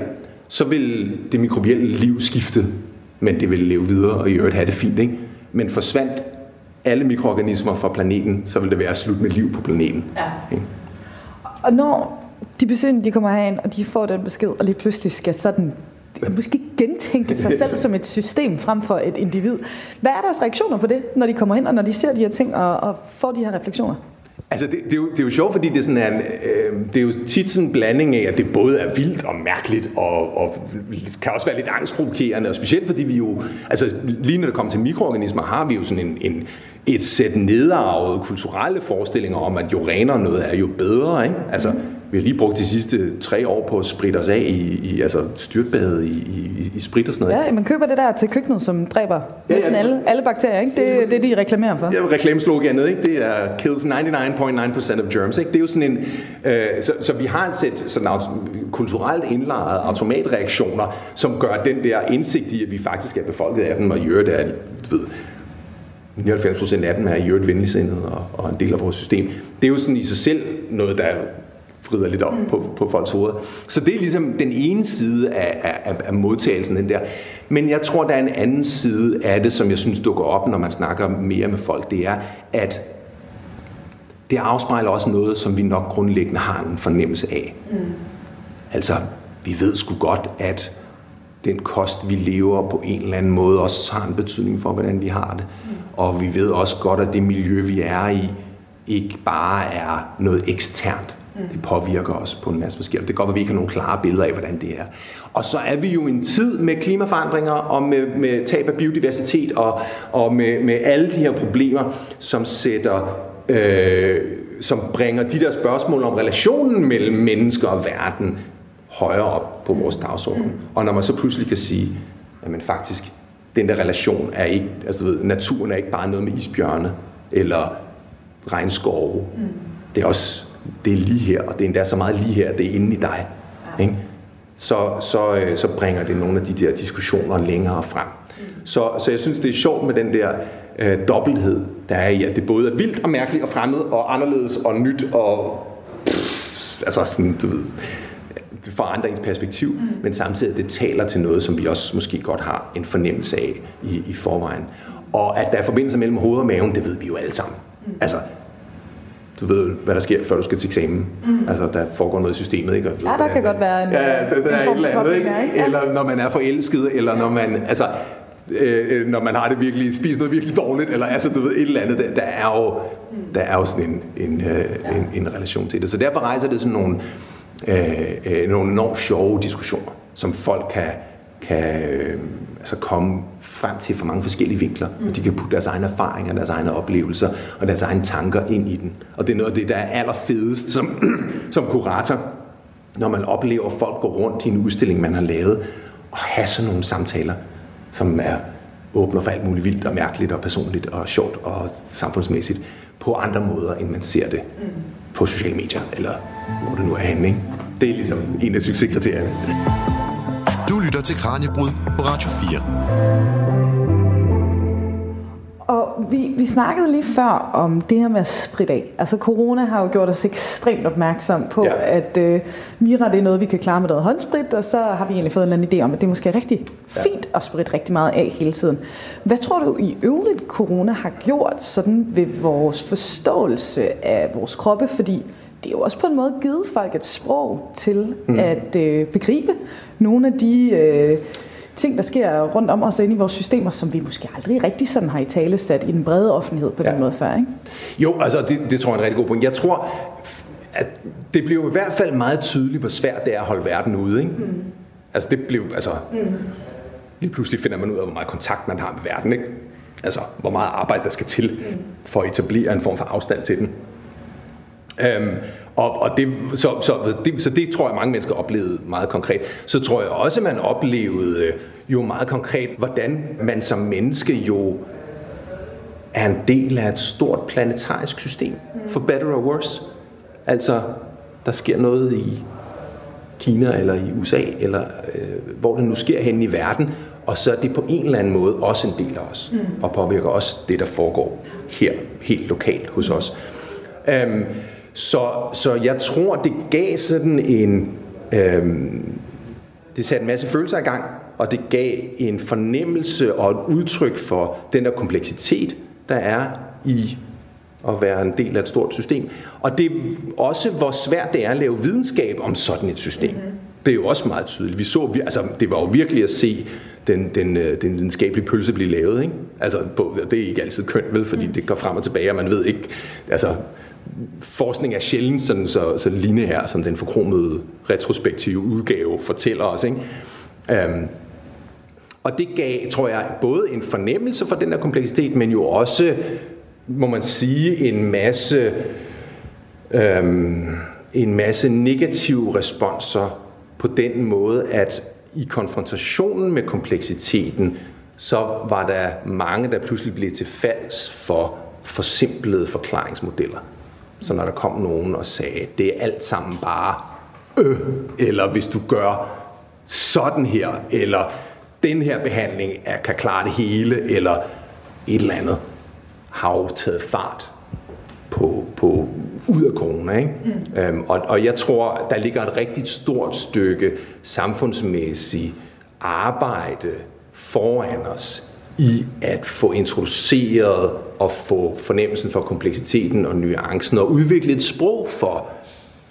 så vil det mikrobielle liv skifte, men det vil leve videre og i øvrigt have det fint. Ikke? Men forsvandt alle mikroorganismer fra planeten, så vil det være slut med liv på planeten. Ja. Ikke? Og når de besøgende de kommer herind, og de får den besked, og lige pludselig skal sådan måske gentænke sig selv som et system frem for et individ. Hvad er deres reaktioner på det, når de kommer ind, og når de ser de her ting og, og får de her refleksioner? Altså, det, det, er jo, det er jo sjovt, fordi det er, sådan en, øh, det er jo tit sådan en blanding af, at det både er vildt og mærkeligt, og, og kan også være lidt angstprovokerende, og specielt fordi vi jo, altså lige når det kommer til mikroorganismer, har vi jo sådan en, en et sæt nedarvede kulturelle forestillinger om, at jo renere noget er, jo bedre. Ikke? Altså, vi har lige brugt de sidste tre år på at spritte os af i, i altså styrtbade i, i, i sprit og sådan noget. Ja, man køber det der til køkkenet, som dræber ja, næsten ja, alle, alle bakterier. Ikke? Det er det, de reklamerer for. Ja, reklamesloganet, ikke? det er kills 99.9% of germs. Ikke? Det er jo sådan en, øh, så, så, vi har et sæt sådan kulturelt indlejrede automatreaktioner, som gør den der indsigt i, at vi faktisk er befolket af dem, og i øvrigt er, du ved, 99 procent af dem er i øvrigt venligsindet og, og en del af vores system. Det er jo sådan i sig selv noget, der frider lidt op mm. på, på folks hoveder. Så det er ligesom den ene side af, af, af modtagelsen, den der. Men jeg tror, der er en anden side af det, som jeg synes dukker op, når man snakker mere med folk, det er, at det afspejler også noget, som vi nok grundlæggende har en fornemmelse af. Mm. Altså, vi ved sgu godt, at den kost, vi lever på en eller anden måde, også har en betydning for, hvordan vi har det. Mm. Og vi ved også godt, at det miljø, vi er i, ikke bare er noget eksternt. Mm. Det påvirker os på en masse forskellige. Det kan godt at vi ikke har nogen klare billeder af, hvordan det er. Og så er vi jo i en tid med klimaforandringer og med, med tab af biodiversitet og, og med, med alle de her problemer, som sætter... Øh, som bringer de der spørgsmål om relationen mellem mennesker og verden højere op på vores dagsorden. Mm. Og når man så pludselig kan sige, at man faktisk, den der relation er ikke, altså du ved, naturen er ikke bare noget med isbjørne eller regnskove. Mm. Det er også, det er lige her, og det er endda så meget lige her, det er inde i dig. Ja. Ikke? Så, så, øh, så bringer det nogle af de der diskussioner længere frem. Mm. Så, så jeg synes, det er sjovt med den der øh, dobbelthed, der er i, at det både er vildt og mærkeligt og fremmed og anderledes og nyt og pff, altså sådan, du ved, forandrer ens perspektiv, mm. men samtidig det taler til noget, som vi også måske godt har en fornemmelse af i, i forvejen. Og at der er forbindelse mellem hoved og maven, det ved vi jo alle sammen. Mm. Altså, du ved, hvad der sker, før du skal til eksamen. Mm. Altså, der foregår noget i systemet, ikke? ja, der kan godt være en, ja, der, der en er et eller andet, ikke? Ja. Eller når man er forelsket, eller ja. når man, altså, øh, når man har det virkelig, spiser noget virkelig dårligt, eller altså, du ved, et eller andet, der, der er jo, mm. der er jo sådan en, en, øh, ja. en, en relation til det. Så derfor rejser det sådan nogle, øh, øh, nogle enormt sjove diskussioner, som folk kan, kan øh, altså komme frem til fra mange forskellige vinkler. Mm. Og de kan putte deres egne erfaringer, deres egne oplevelser og deres egne tanker ind i den. Og det er noget af det, der er allerfedest som, som kurator, når man oplever, at folk går rundt i en udstilling, man har lavet, og have sådan nogle samtaler, som er åbner for alt muligt vildt og mærkeligt og personligt og sjovt og samfundsmæssigt på andre måder, end man ser det mm på sociale medier, eller hvor det nu er henne. Ikke? Det er ligesom en af succeskriterierne. Du lytter til Kranjebrud på Radio 4. Og vi, vi snakkede lige før om det her med at spritte af. Altså corona har jo gjort os ekstremt opmærksom på, ja. at øh, vira det er noget, vi kan klare med noget håndsprit, og så har vi egentlig fået en eller anden idé om, at det er måske rigtig ja. fint at spritte rigtig meget af hele tiden. Hvad tror du i øvrigt, corona har gjort sådan ved vores forståelse af vores kroppe? Fordi det er jo også på en måde givet folk et sprog til mm. at øh, begribe nogle af de... Øh, ting, der sker rundt om os inde i vores systemer, som vi måske aldrig rigtig sådan har i tale sat i den brede offentlighed på ja. den måde før, ikke? Jo, altså det, det tror jeg er en rigtig god point. Jeg tror, at det bliver i hvert fald meget tydeligt, hvor svært det er at holde verden ude, ikke? Mm. Altså det blev, altså... Mm. Lige pludselig finder man ud af, hvor meget kontakt man har med verden, ikke? Altså, hvor meget arbejde der skal til mm. for at etablere en form for afstand til den. Øhm, og, og det, så, så, det, så det tror jeg, mange mennesker oplevede meget konkret. Så tror jeg også, man oplevede jo meget konkret, hvordan man som menneske jo er en del af et stort planetarisk system, mm. for better or worse. Altså, der sker noget i Kina eller i USA, eller øh, hvor det nu sker hen i verden, og så er det på en eller anden måde også en del af os, mm. og påvirker også det, der foregår her, helt lokalt hos os. Um, så, så jeg tror, det gav sådan en... Øhm, det satte en masse følelser i gang, og det gav en fornemmelse og et udtryk for den der kompleksitet, der er i at være en del af et stort system. Og det er også, hvor svært det er at lave videnskab om sådan et system. Mm-hmm. Det er jo også meget tydeligt. Vi så, altså, det var jo virkelig at se den, den, øh, den videnskabelige pølse blive lavet. Ikke? Altså, det er ikke altid kønt, vel, fordi mm. det går frem og tilbage, og man ved ikke, altså, forskning er sjældent sådan så, så lineær, som den forkromede retrospektive udgave fortæller os. Ikke? Um, og det gav, tror jeg, både en fornemmelse for den der kompleksitet, men jo også, må man sige, en masse, øhm, en masse negative responser på den måde, at i konfrontationen med kompleksiteten, så var der mange, der pludselig blev til falds for forsimplede forklaringsmodeller. Så når der kom nogen og sagde, det er alt sammen bare øh, eller hvis du gør sådan her, eller den her behandling er, kan klare det hele, eller et eller andet, har jo taget fart på, på ud af corona. Ikke? Mm. Øhm, og, og jeg tror, der ligger et rigtig stort stykke samfundsmæssigt arbejde foran os i at få introduceret og få fornemmelsen for kompleksiteten og nuancen og udvikle et sprog for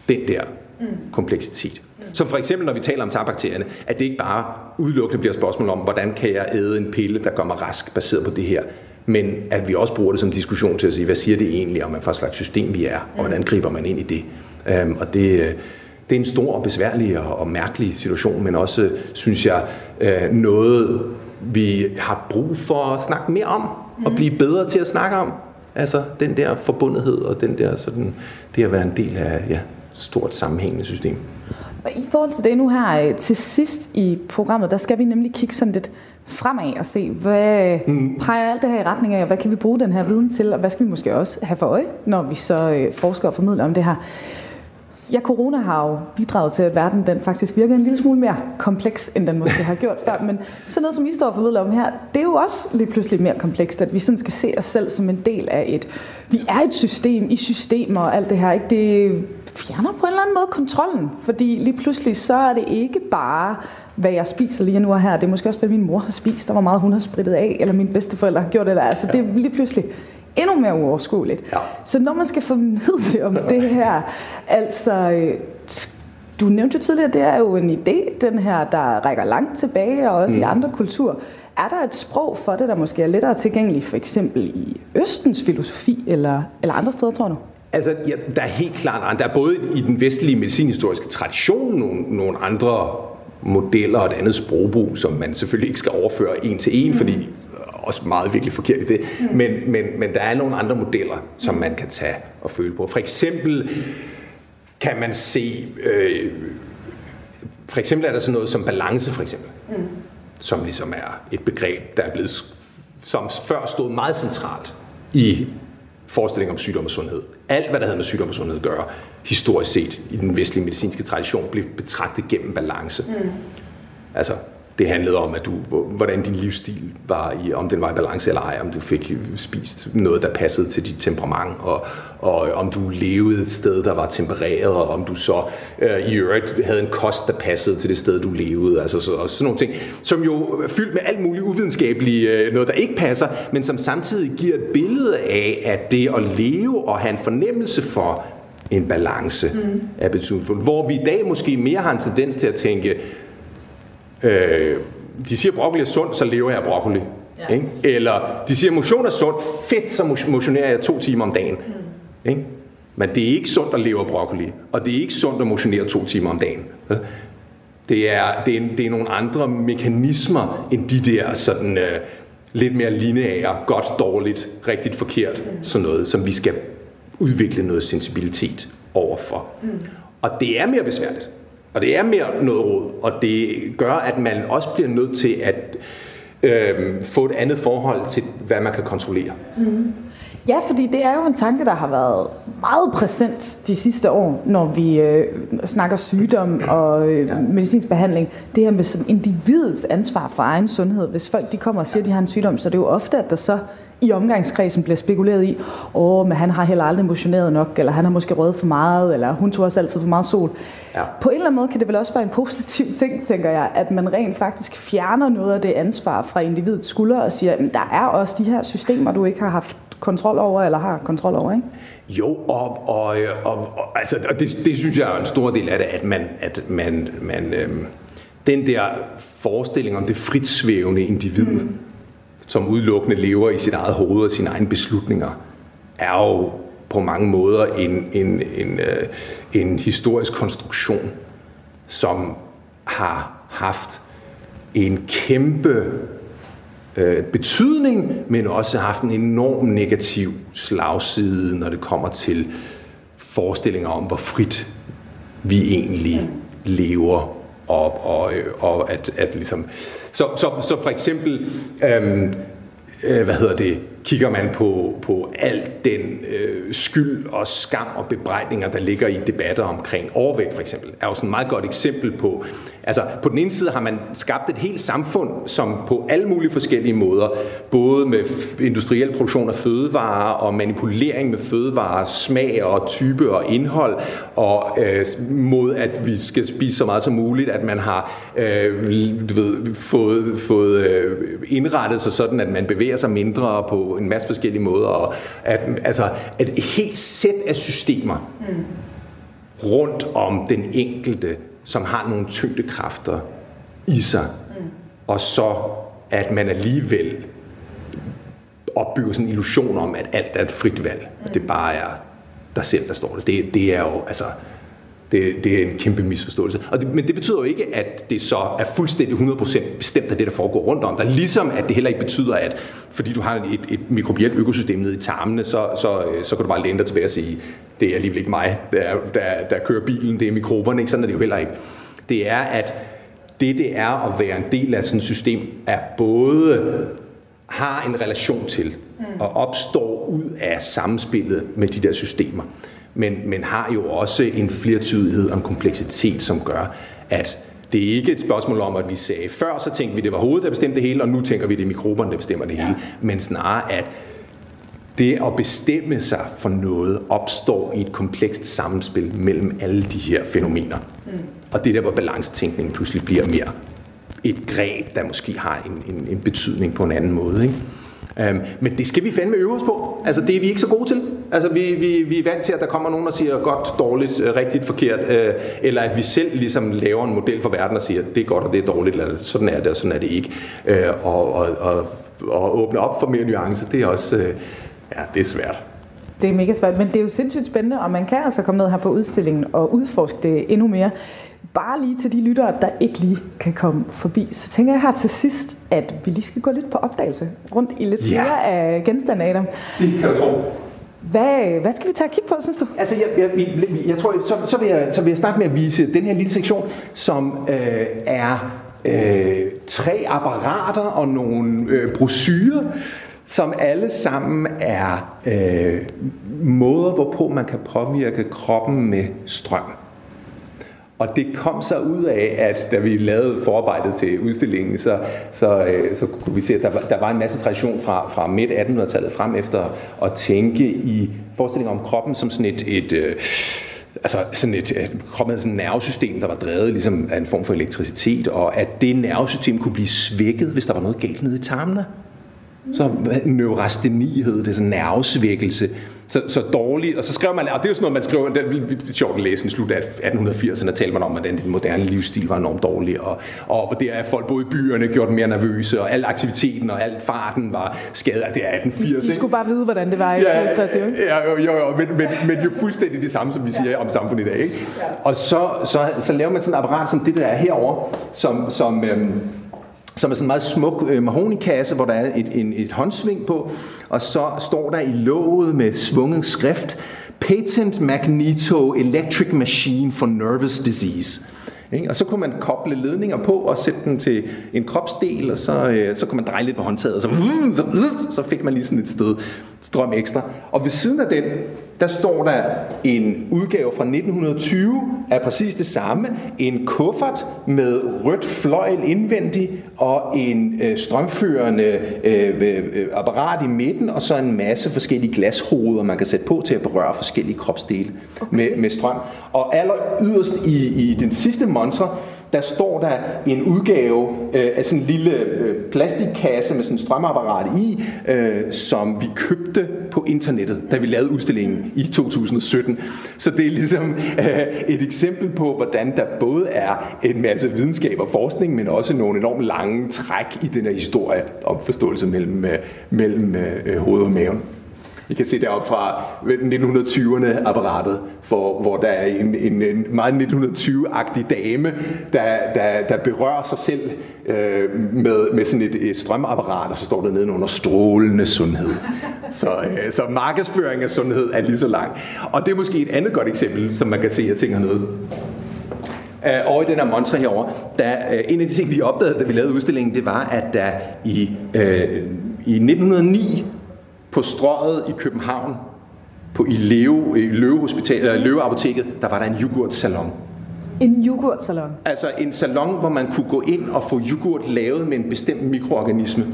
den der mm. kompleksitet. Som for eksempel, når vi taler om tagbakterierne, at det ikke bare udelukkende bliver et spørgsmål om, hvordan kan jeg æde en pille, der gør mig rask, baseret på det her. Men at vi også bruger det som diskussion til at sige, hvad siger det egentlig om, hvad slags system vi er, og hvordan griber man ind i det. Um, og det, øh, det er en stor og besværlig og, og mærkelig situation, men også, synes jeg, uh, noget, vi har brug for at snakke mere om, mm. og blive bedre til at snakke om. Altså den der forbundethed og den der sådan, det at være en del af ja, stort sammenhængende system. Og i forhold til det nu her øh, til sidst i programmet, der skal vi nemlig kigge sådan lidt fremad og se, hvad mm. peger alt det her i retning af, og hvad kan vi bruge den her viden til, og hvad skal vi måske også have for øje, når vi så øh, forsker og formidler om det her. Ja, corona har jo bidraget til, at verden den faktisk virker en lille smule mere kompleks, end den måske har gjort før. Men sådan noget, som I står og formidler om her, det er jo også lige pludselig mere komplekst, at vi sådan skal se os selv som en del af et... Vi er et system i systemer og alt det her. Ikke? Det fjerner på en eller anden måde kontrollen, fordi lige pludselig så er det ikke bare, hvad jeg spiser lige nu og her. Det er måske også, hvad min mor har spist, der var meget hun har sprittet af, eller mine bedsteforældre har gjort det der. Altså det er lige pludselig endnu mere uoverskueligt. Ja. Så når man skal formidle om det her, altså øh, du nævnte jo tidligere, det er jo en idé, den her, der rækker langt tilbage, og også mm. i andre kulturer. Er der et sprog for det, der måske er lettere tilgængeligt, for eksempel i Østens filosofi, eller, eller andre steder, tror du? Altså, ja, der er helt klart Der er både i den vestlige medicinhistoriske tradition nogle, nogle andre modeller og et andet sprogbrug, som man selvfølgelig ikke skal overføre en til en, mm. fordi også meget virkelig forkert i det. Mm. Men, men, men der er nogle andre modeller, som man kan tage og føle på. For eksempel kan man se, øh, for eksempel er der sådan noget som balance, for eksempel, mm. som ligesom er et begreb, der er blevet, som før stod meget centralt i forestilling om sygdom og sundhed. Alt, hvad der havde med sygdom og sundhed at gøre, historisk set i den vestlige medicinske tradition, blev betragtet gennem balance. Mm. Altså, Det handlede om, at du, hvordan din livsstil var, i, om den var i balance eller ej, om du fik spist noget, der passede til dit temperament, og, og om du levede et sted, der var tempereret, og om du så øh, i øvrigt havde en kost, der passede til det sted, du levede. Altså så, og sådan nogle ting, som jo er fyldt med alt muligt uvidenskabeligt, øh, noget der ikke passer, men som samtidig giver et billede af, at det at leve og have en fornemmelse for en balance mm. er betydningsfuldt. Hvor vi i dag måske mere har en tendens til at tænke, øh, de siger, broccoli er sundt, så lever jeg af broccoli. Ja. Ikke? Eller de siger, motion er sundt, fedt, så motionerer jeg to timer om dagen. Mm. Ikke? Men det er ikke sundt at leve af broccoli, og det er ikke sundt at motionere to timer om dagen. Det er, det er, det er nogle andre mekanismer end de der sådan, øh, lidt mere lineære, godt, dårligt, rigtigt, forkert, mm. sådan noget, som vi skal udvikle noget sensibilitet overfor. Mm. Og det er mere besværligt. Og det er mere noget råd, og det gør, at man også bliver nødt til at øh, få et andet forhold til, hvad man kan kontrollere. Mm. Ja, fordi det er jo en tanke, der har været meget præsent de sidste år, når vi øh, snakker sygdom og øh, ja. medicinsk behandling. Det her med sådan individets ansvar for egen sundhed. Hvis folk de kommer og siger, at de har en sygdom, så det er jo ofte, at der så i omgangskredsen bliver spekuleret i, åh, men han har heller aldrig motioneret nok, eller han har måske røget for meget, eller hun tog også altid for meget sol. Ja. På en eller anden måde kan det vel også være en positiv ting, tænker jeg, at man rent faktisk fjerner noget af det ansvar fra individets skuldre og siger, at der er også de her systemer, du ikke har haft kontrol over, eller har kontrol over, ikke? Jo, og, og, og, og altså, og det, det synes jeg er en stor del af det, at man, at man, man øhm, den der forestilling om det fritsvævende individ, mm som udelukkende lever i sit eget hoved og sine egne beslutninger, er jo på mange måder en, en, en, øh, en historisk konstruktion, som har haft en kæmpe øh, betydning, men også haft en enorm negativ slagside, når det kommer til forestillinger om, hvor frit vi egentlig lever, og, og, og at, at ligesom så, så, så for eksempel, øhm, øh, hvad hedder det, kigger man på, på alt den øh, skyld og skam og bebrejdninger, der ligger i debatter omkring overvægt for eksempel, er jo sådan et meget godt eksempel på, altså på den ene side har man skabt et helt samfund, som på alle mulige forskellige måder, både med industriel produktion af fødevarer og manipulering med fødevarer, smag og type og indhold, og øh, mod at vi skal spise så meget som muligt, at man har øh, du ved, fået, fået øh, indrettet sig sådan, at man bevæger sig mindre på en masse forskellige måder, og at, altså, et helt sæt af systemer mm. rundt om den enkelte, som har nogle tyngdekræfter i sig, mm. og så at man alligevel opbygger sådan en illusion om, at alt er et frit valg, mm. og det bare er dig selv, der står det. Det, det er jo, altså, det, det er en kæmpe misforståelse. Og det, men det betyder jo ikke, at det så er fuldstændig 100% bestemt af det, der foregår rundt om dig. Ligesom at det heller ikke betyder, at fordi du har et, et mikrobielt økosystem nede i tarmene, så, så, øh, så kan du bare læne dig tilbage og sige, det er alligevel ikke mig, der, der, der kører bilen, det er mikroberne. Ikke? Sådan er det jo heller ikke. Det er, at det, det er at være en del af sådan et system, er både har en relation til og opstår ud af samspillet med de der systemer men, men har jo også en flertydighed en kompleksitet, som gør, at det er ikke et spørgsmål om, at vi sagde før, så tænkte vi, det var hovedet, der bestemte det hele, og nu tænker vi, det er mikroberne, der bestemmer det hele. Ja. Men snarere, at det at bestemme sig for noget opstår i et komplekst sammenspil mellem alle de her fænomener. Mm. Og det er der, hvor balancetænkningen pludselig bliver mere et greb, der måske har en, en, en betydning på en anden måde. Ikke? Øhm, men det skal vi fandme øve os på. Altså, det er vi ikke så gode til. Altså, vi, vi, vi er vant til, at der kommer nogen, og siger godt, dårligt, øh, rigtigt, forkert, øh, eller at vi selv ligesom laver en model for verden og siger, det er godt og det er dårligt, eller sådan er det, og sådan er det ikke. Øh, og, og, og, og åbne op for mere nuancer, det er også, øh, ja, det er svært. Det er mega svært, men det er jo sindssygt spændende, og man kan altså komme ned her på udstillingen og udforske det endnu mere bare lige til de lyttere, der ikke lige kan komme forbi, så tænker jeg her til sidst, at vi lige skal gå lidt på opdagelse rundt i lidt flere ja. af genstande, Adam. Det kan jeg tro. Hvad, hvad skal vi tage og kigge på, synes du? Altså, jeg, jeg, jeg, jeg tror, så, så, vil jeg, så vil jeg starte med at vise den her lille sektion, som øh, er øh, tre apparater og nogle øh, brosyrer, som alle sammen er øh, måder, hvorpå man kan påvirke kroppen med strøm. Og det kom så ud af, at da vi lavede forarbejdet til udstillingen, så, så, øh, så kunne vi se, at der var, der var en masse tradition fra, fra midt 1800-tallet frem efter at tænke i forestillinger om kroppen som sådan et, et øh, altså sådan et, et kroppen sådan et nervesystem, der var drevet ligesom af en form for elektricitet, og at det nervesystem kunne blive svækket, hvis der var noget galt nede i tarmene. Så neurasteni hed det, sådan nervesvækkelse. Så, så dårligt, og så skrev man, og det er jo sådan noget, man skriver, det er sjovt at læse i slut af 1880'erne, talte man om, at den moderne livsstil var enormt dårlig, og, og det er, at folk boede i byerne, gjorde dem mere nervøse, og al aktiviteten og al farten var skadet. Det er 1880. De skulle bare vide, hvordan det var i ja, 2023. Ja, jo, jo, jo men, men, men jo fuldstændig det samme, som vi siger om samfundet i dag. Ikke? Og så, så, så laver man sådan et apparat som det, der er herover, som, som øhm, som er sådan en meget smuk øh, mahonikasse, hvor der er et, en, et håndsving på, og så står der i låget med svungen skrift, Patent Magneto Electric Machine for Nervous Disease. Og så kunne man koble ledninger på og sætte den til en kropsdel, og så, øh, så kunne man dreje lidt på håndtaget, og så, så, så fik man lige sådan et sted strøm ekstra. Og ved siden af den, der står der en udgave fra 1920 af præcis det samme. En kuffert med rødt fløjl indvendig og en øh, strømførende øh, øh, apparat i midten, og så en masse forskellige glashoveder, man kan sætte på til at berøre forskellige kropsdele okay. med, med strøm. Og aller yderst i, i den sidste montre, der står der en udgave øh, af sådan en lille øh, plastikkasse med sådan en strømapparat i, øh, som vi købte på internettet, da vi lavede udstillingen i 2017. Så det er ligesom øh, et eksempel på, hvordan der både er en masse videnskab og forskning, men også nogle enormt lange træk i den her historie om forståelse mellem, øh, mellem øh, øh hovedet og maven. I kan se deroppe fra 1920'erne apparatet, for, hvor der er en, en, en meget 1920-agtig dame, der, der, der berører sig selv øh, med, med sådan et, et strømapparat, og så står der nede under strålende sundhed. Så, øh, så markedsføring af sundhed er lige så lang. Og det er måske et andet godt eksempel, som man kan se af ting hernede. Uh, over i den her montre herovre, der, uh, en af de ting, vi opdagede, da vi lavede udstillingen, det var, at der i, uh, i 1909 på strøget i København, på i Leo, i Løve, Hospital, eller Løve Apoteket, der var der en yoghurtsalon. En yoghurtsalon? Altså en salon, hvor man kunne gå ind og få yoghurt lavet med en bestemt mikroorganisme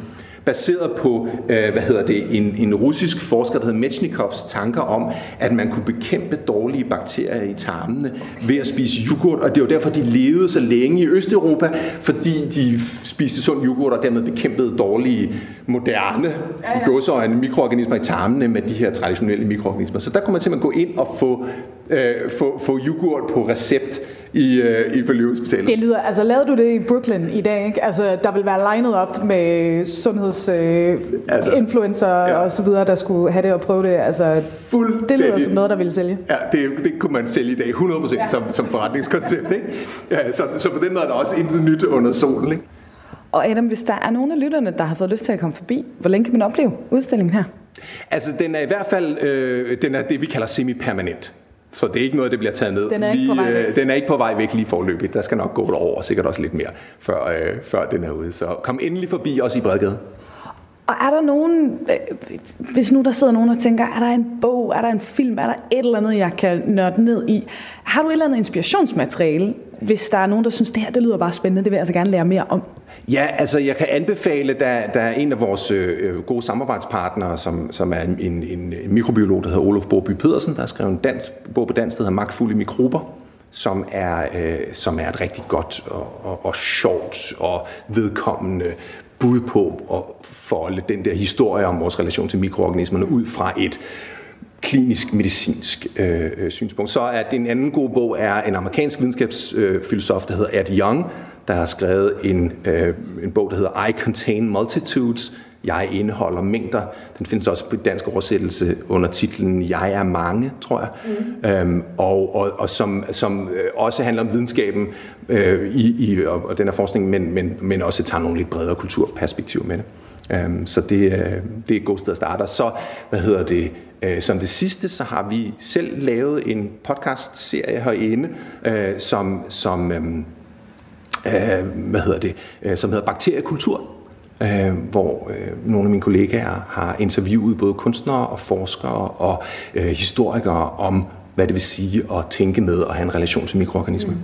baseret på øh, hvad hedder det, en, en russisk forsker, der hedder Mechnikovs tanker om, at man kunne bekæmpe dårlige bakterier i tarmene ved at spise yoghurt, og det var derfor, de levede så længe i Østeuropa, fordi de spiste sund yoghurt og dermed bekæmpede dårlige, moderne ja, ja. mikroorganismer i tarmene med de her traditionelle mikroorganismer. Så der kunne man simpelthen gå ind og få, øh, få, få yoghurt på recept i, uh, i Berlin Hospitalet. Det lyder, altså lavede du det i Brooklyn i dag, ikke? Altså, der vil være legnet op med sundhedsinfluencer uh, altså, ja. og så videre, der skulle have det og prøve det. Altså, det lyder som noget, der ville sælge. Ja, det, det kunne man sælge i dag 100% ja. som, som forretningskoncept. Ikke? Ja, så, så på den måde er der også intet nyt under solen. Ikke? Og Adam, hvis der er nogen af lytterne, der har fået lyst til at komme forbi, hvor længe kan man opleve udstillingen her? Altså, den er i hvert fald øh, den er det, vi kalder semi-permanent. Så det er ikke noget, der bliver taget ned. Den er ikke på vej væk. Øh, den er ikke på vej væk lige forløbigt. Der skal nok gå et år, og sikkert også lidt mere, før, øh, før den er ude. Så kom endelig forbi os i Bredgade. Og er der nogen, øh, hvis nu der sidder nogen og tænker, er der en bog, er der en film, er der et eller andet, jeg kan nørde ned i? Har du et eller andet inspirationsmateriale, hvis der er nogen, der synes, det her det lyder bare spændende, det vil jeg altså gerne lære mere om? Ja, altså jeg kan anbefale, der, der er en af vores øh, øh, gode samarbejdspartnere, som, som er en, en, en mikrobiolog, der hedder Olof Borby Pedersen, der har skrevet en dansk, bog på dansk, der hedder Magtfulde mikrober, som er, øh, som er et rigtig godt og, og, og sjovt og vedkommende bud på at folde den der historie om vores relation til mikroorganismerne ud fra et klinisk medicinsk øh, øh synspunkt. Så er det en anden god bog er en amerikansk videnskabsfilosof, der hedder Ed Young, der har skrevet en, øh, en bog, der hedder I Contain Multitudes. Jeg indeholder mængder. Den findes også på dansk oversættelse under titlen Jeg er mange, tror jeg. Mm. Øhm, og og, og som, som øh, også handler om videnskaben øh, i, i, og, og den her forskning, men, men, men også tager nogle lidt bredere kulturperspektiver med det. Øhm, så det, øh, det er et godt sted at starte. Og så, hvad hedder det, som det sidste, så har vi selv lavet en podcast-serie herinde, øh, som, som øh, øh, hvad hedder det, øh, som hedder Bakteriekultur, øh, hvor øh, nogle af mine kollegaer har interviewet både kunstnere og forskere og øh, historikere om, hvad det vil sige at tænke med og have en relation til mikroorganismer. Mm.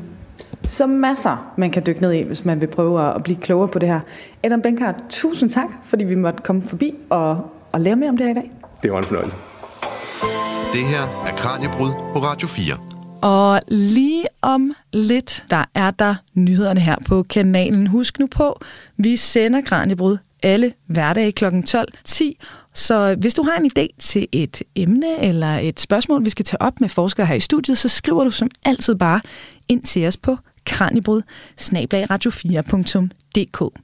Så masser, man kan dykke ned i, hvis man vil prøve at blive klogere på det her. Adam Benkart, tusind tak, fordi vi måtte komme forbi og, og lære mere om det her i dag. Det var en fornøjelse. Det her er Kranjebrud på Radio 4. Og lige om lidt, der er der nyhederne her på kanalen. Husk nu på, vi sender Kranjebrud alle hverdage kl. 12.10. Så hvis du har en idé til et emne eller et spørgsmål, vi skal tage op med forskere her i studiet, så skriver du som altid bare ind til os på kranjebrud radio4.dk.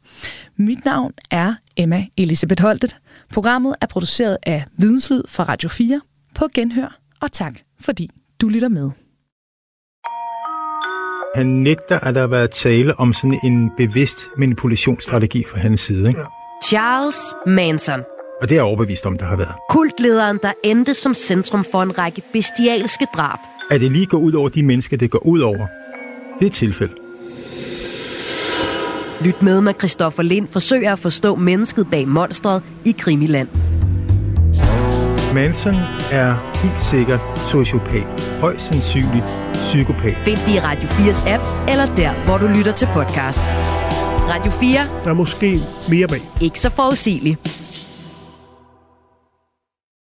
Mit navn er Emma Elisabeth Holtet. Programmet er produceret af Videnslyd for Radio 4 på Genhør, og tak fordi du lytter med. Han nægter, at der har været tale om sådan en bevidst manipulationsstrategi fra hans side. Ikke? Charles Manson. Og det er jeg overbevist om, der har været. Kultlederen, der endte som centrum for en række bestialske drab. At det lige går ud over de mennesker, det går ud over, det er et tilfælde. Lyt med, når Christoffer Lind forsøger at forstå mennesket bag monstret i Krimiland. Manson er helt sikkert sociopat. Højst sandsynligt psykopat. Find det i Radio 4's app, eller der, hvor du lytter til podcast. Radio 4. Der er måske mere bag. Ikke så forudsigeligt.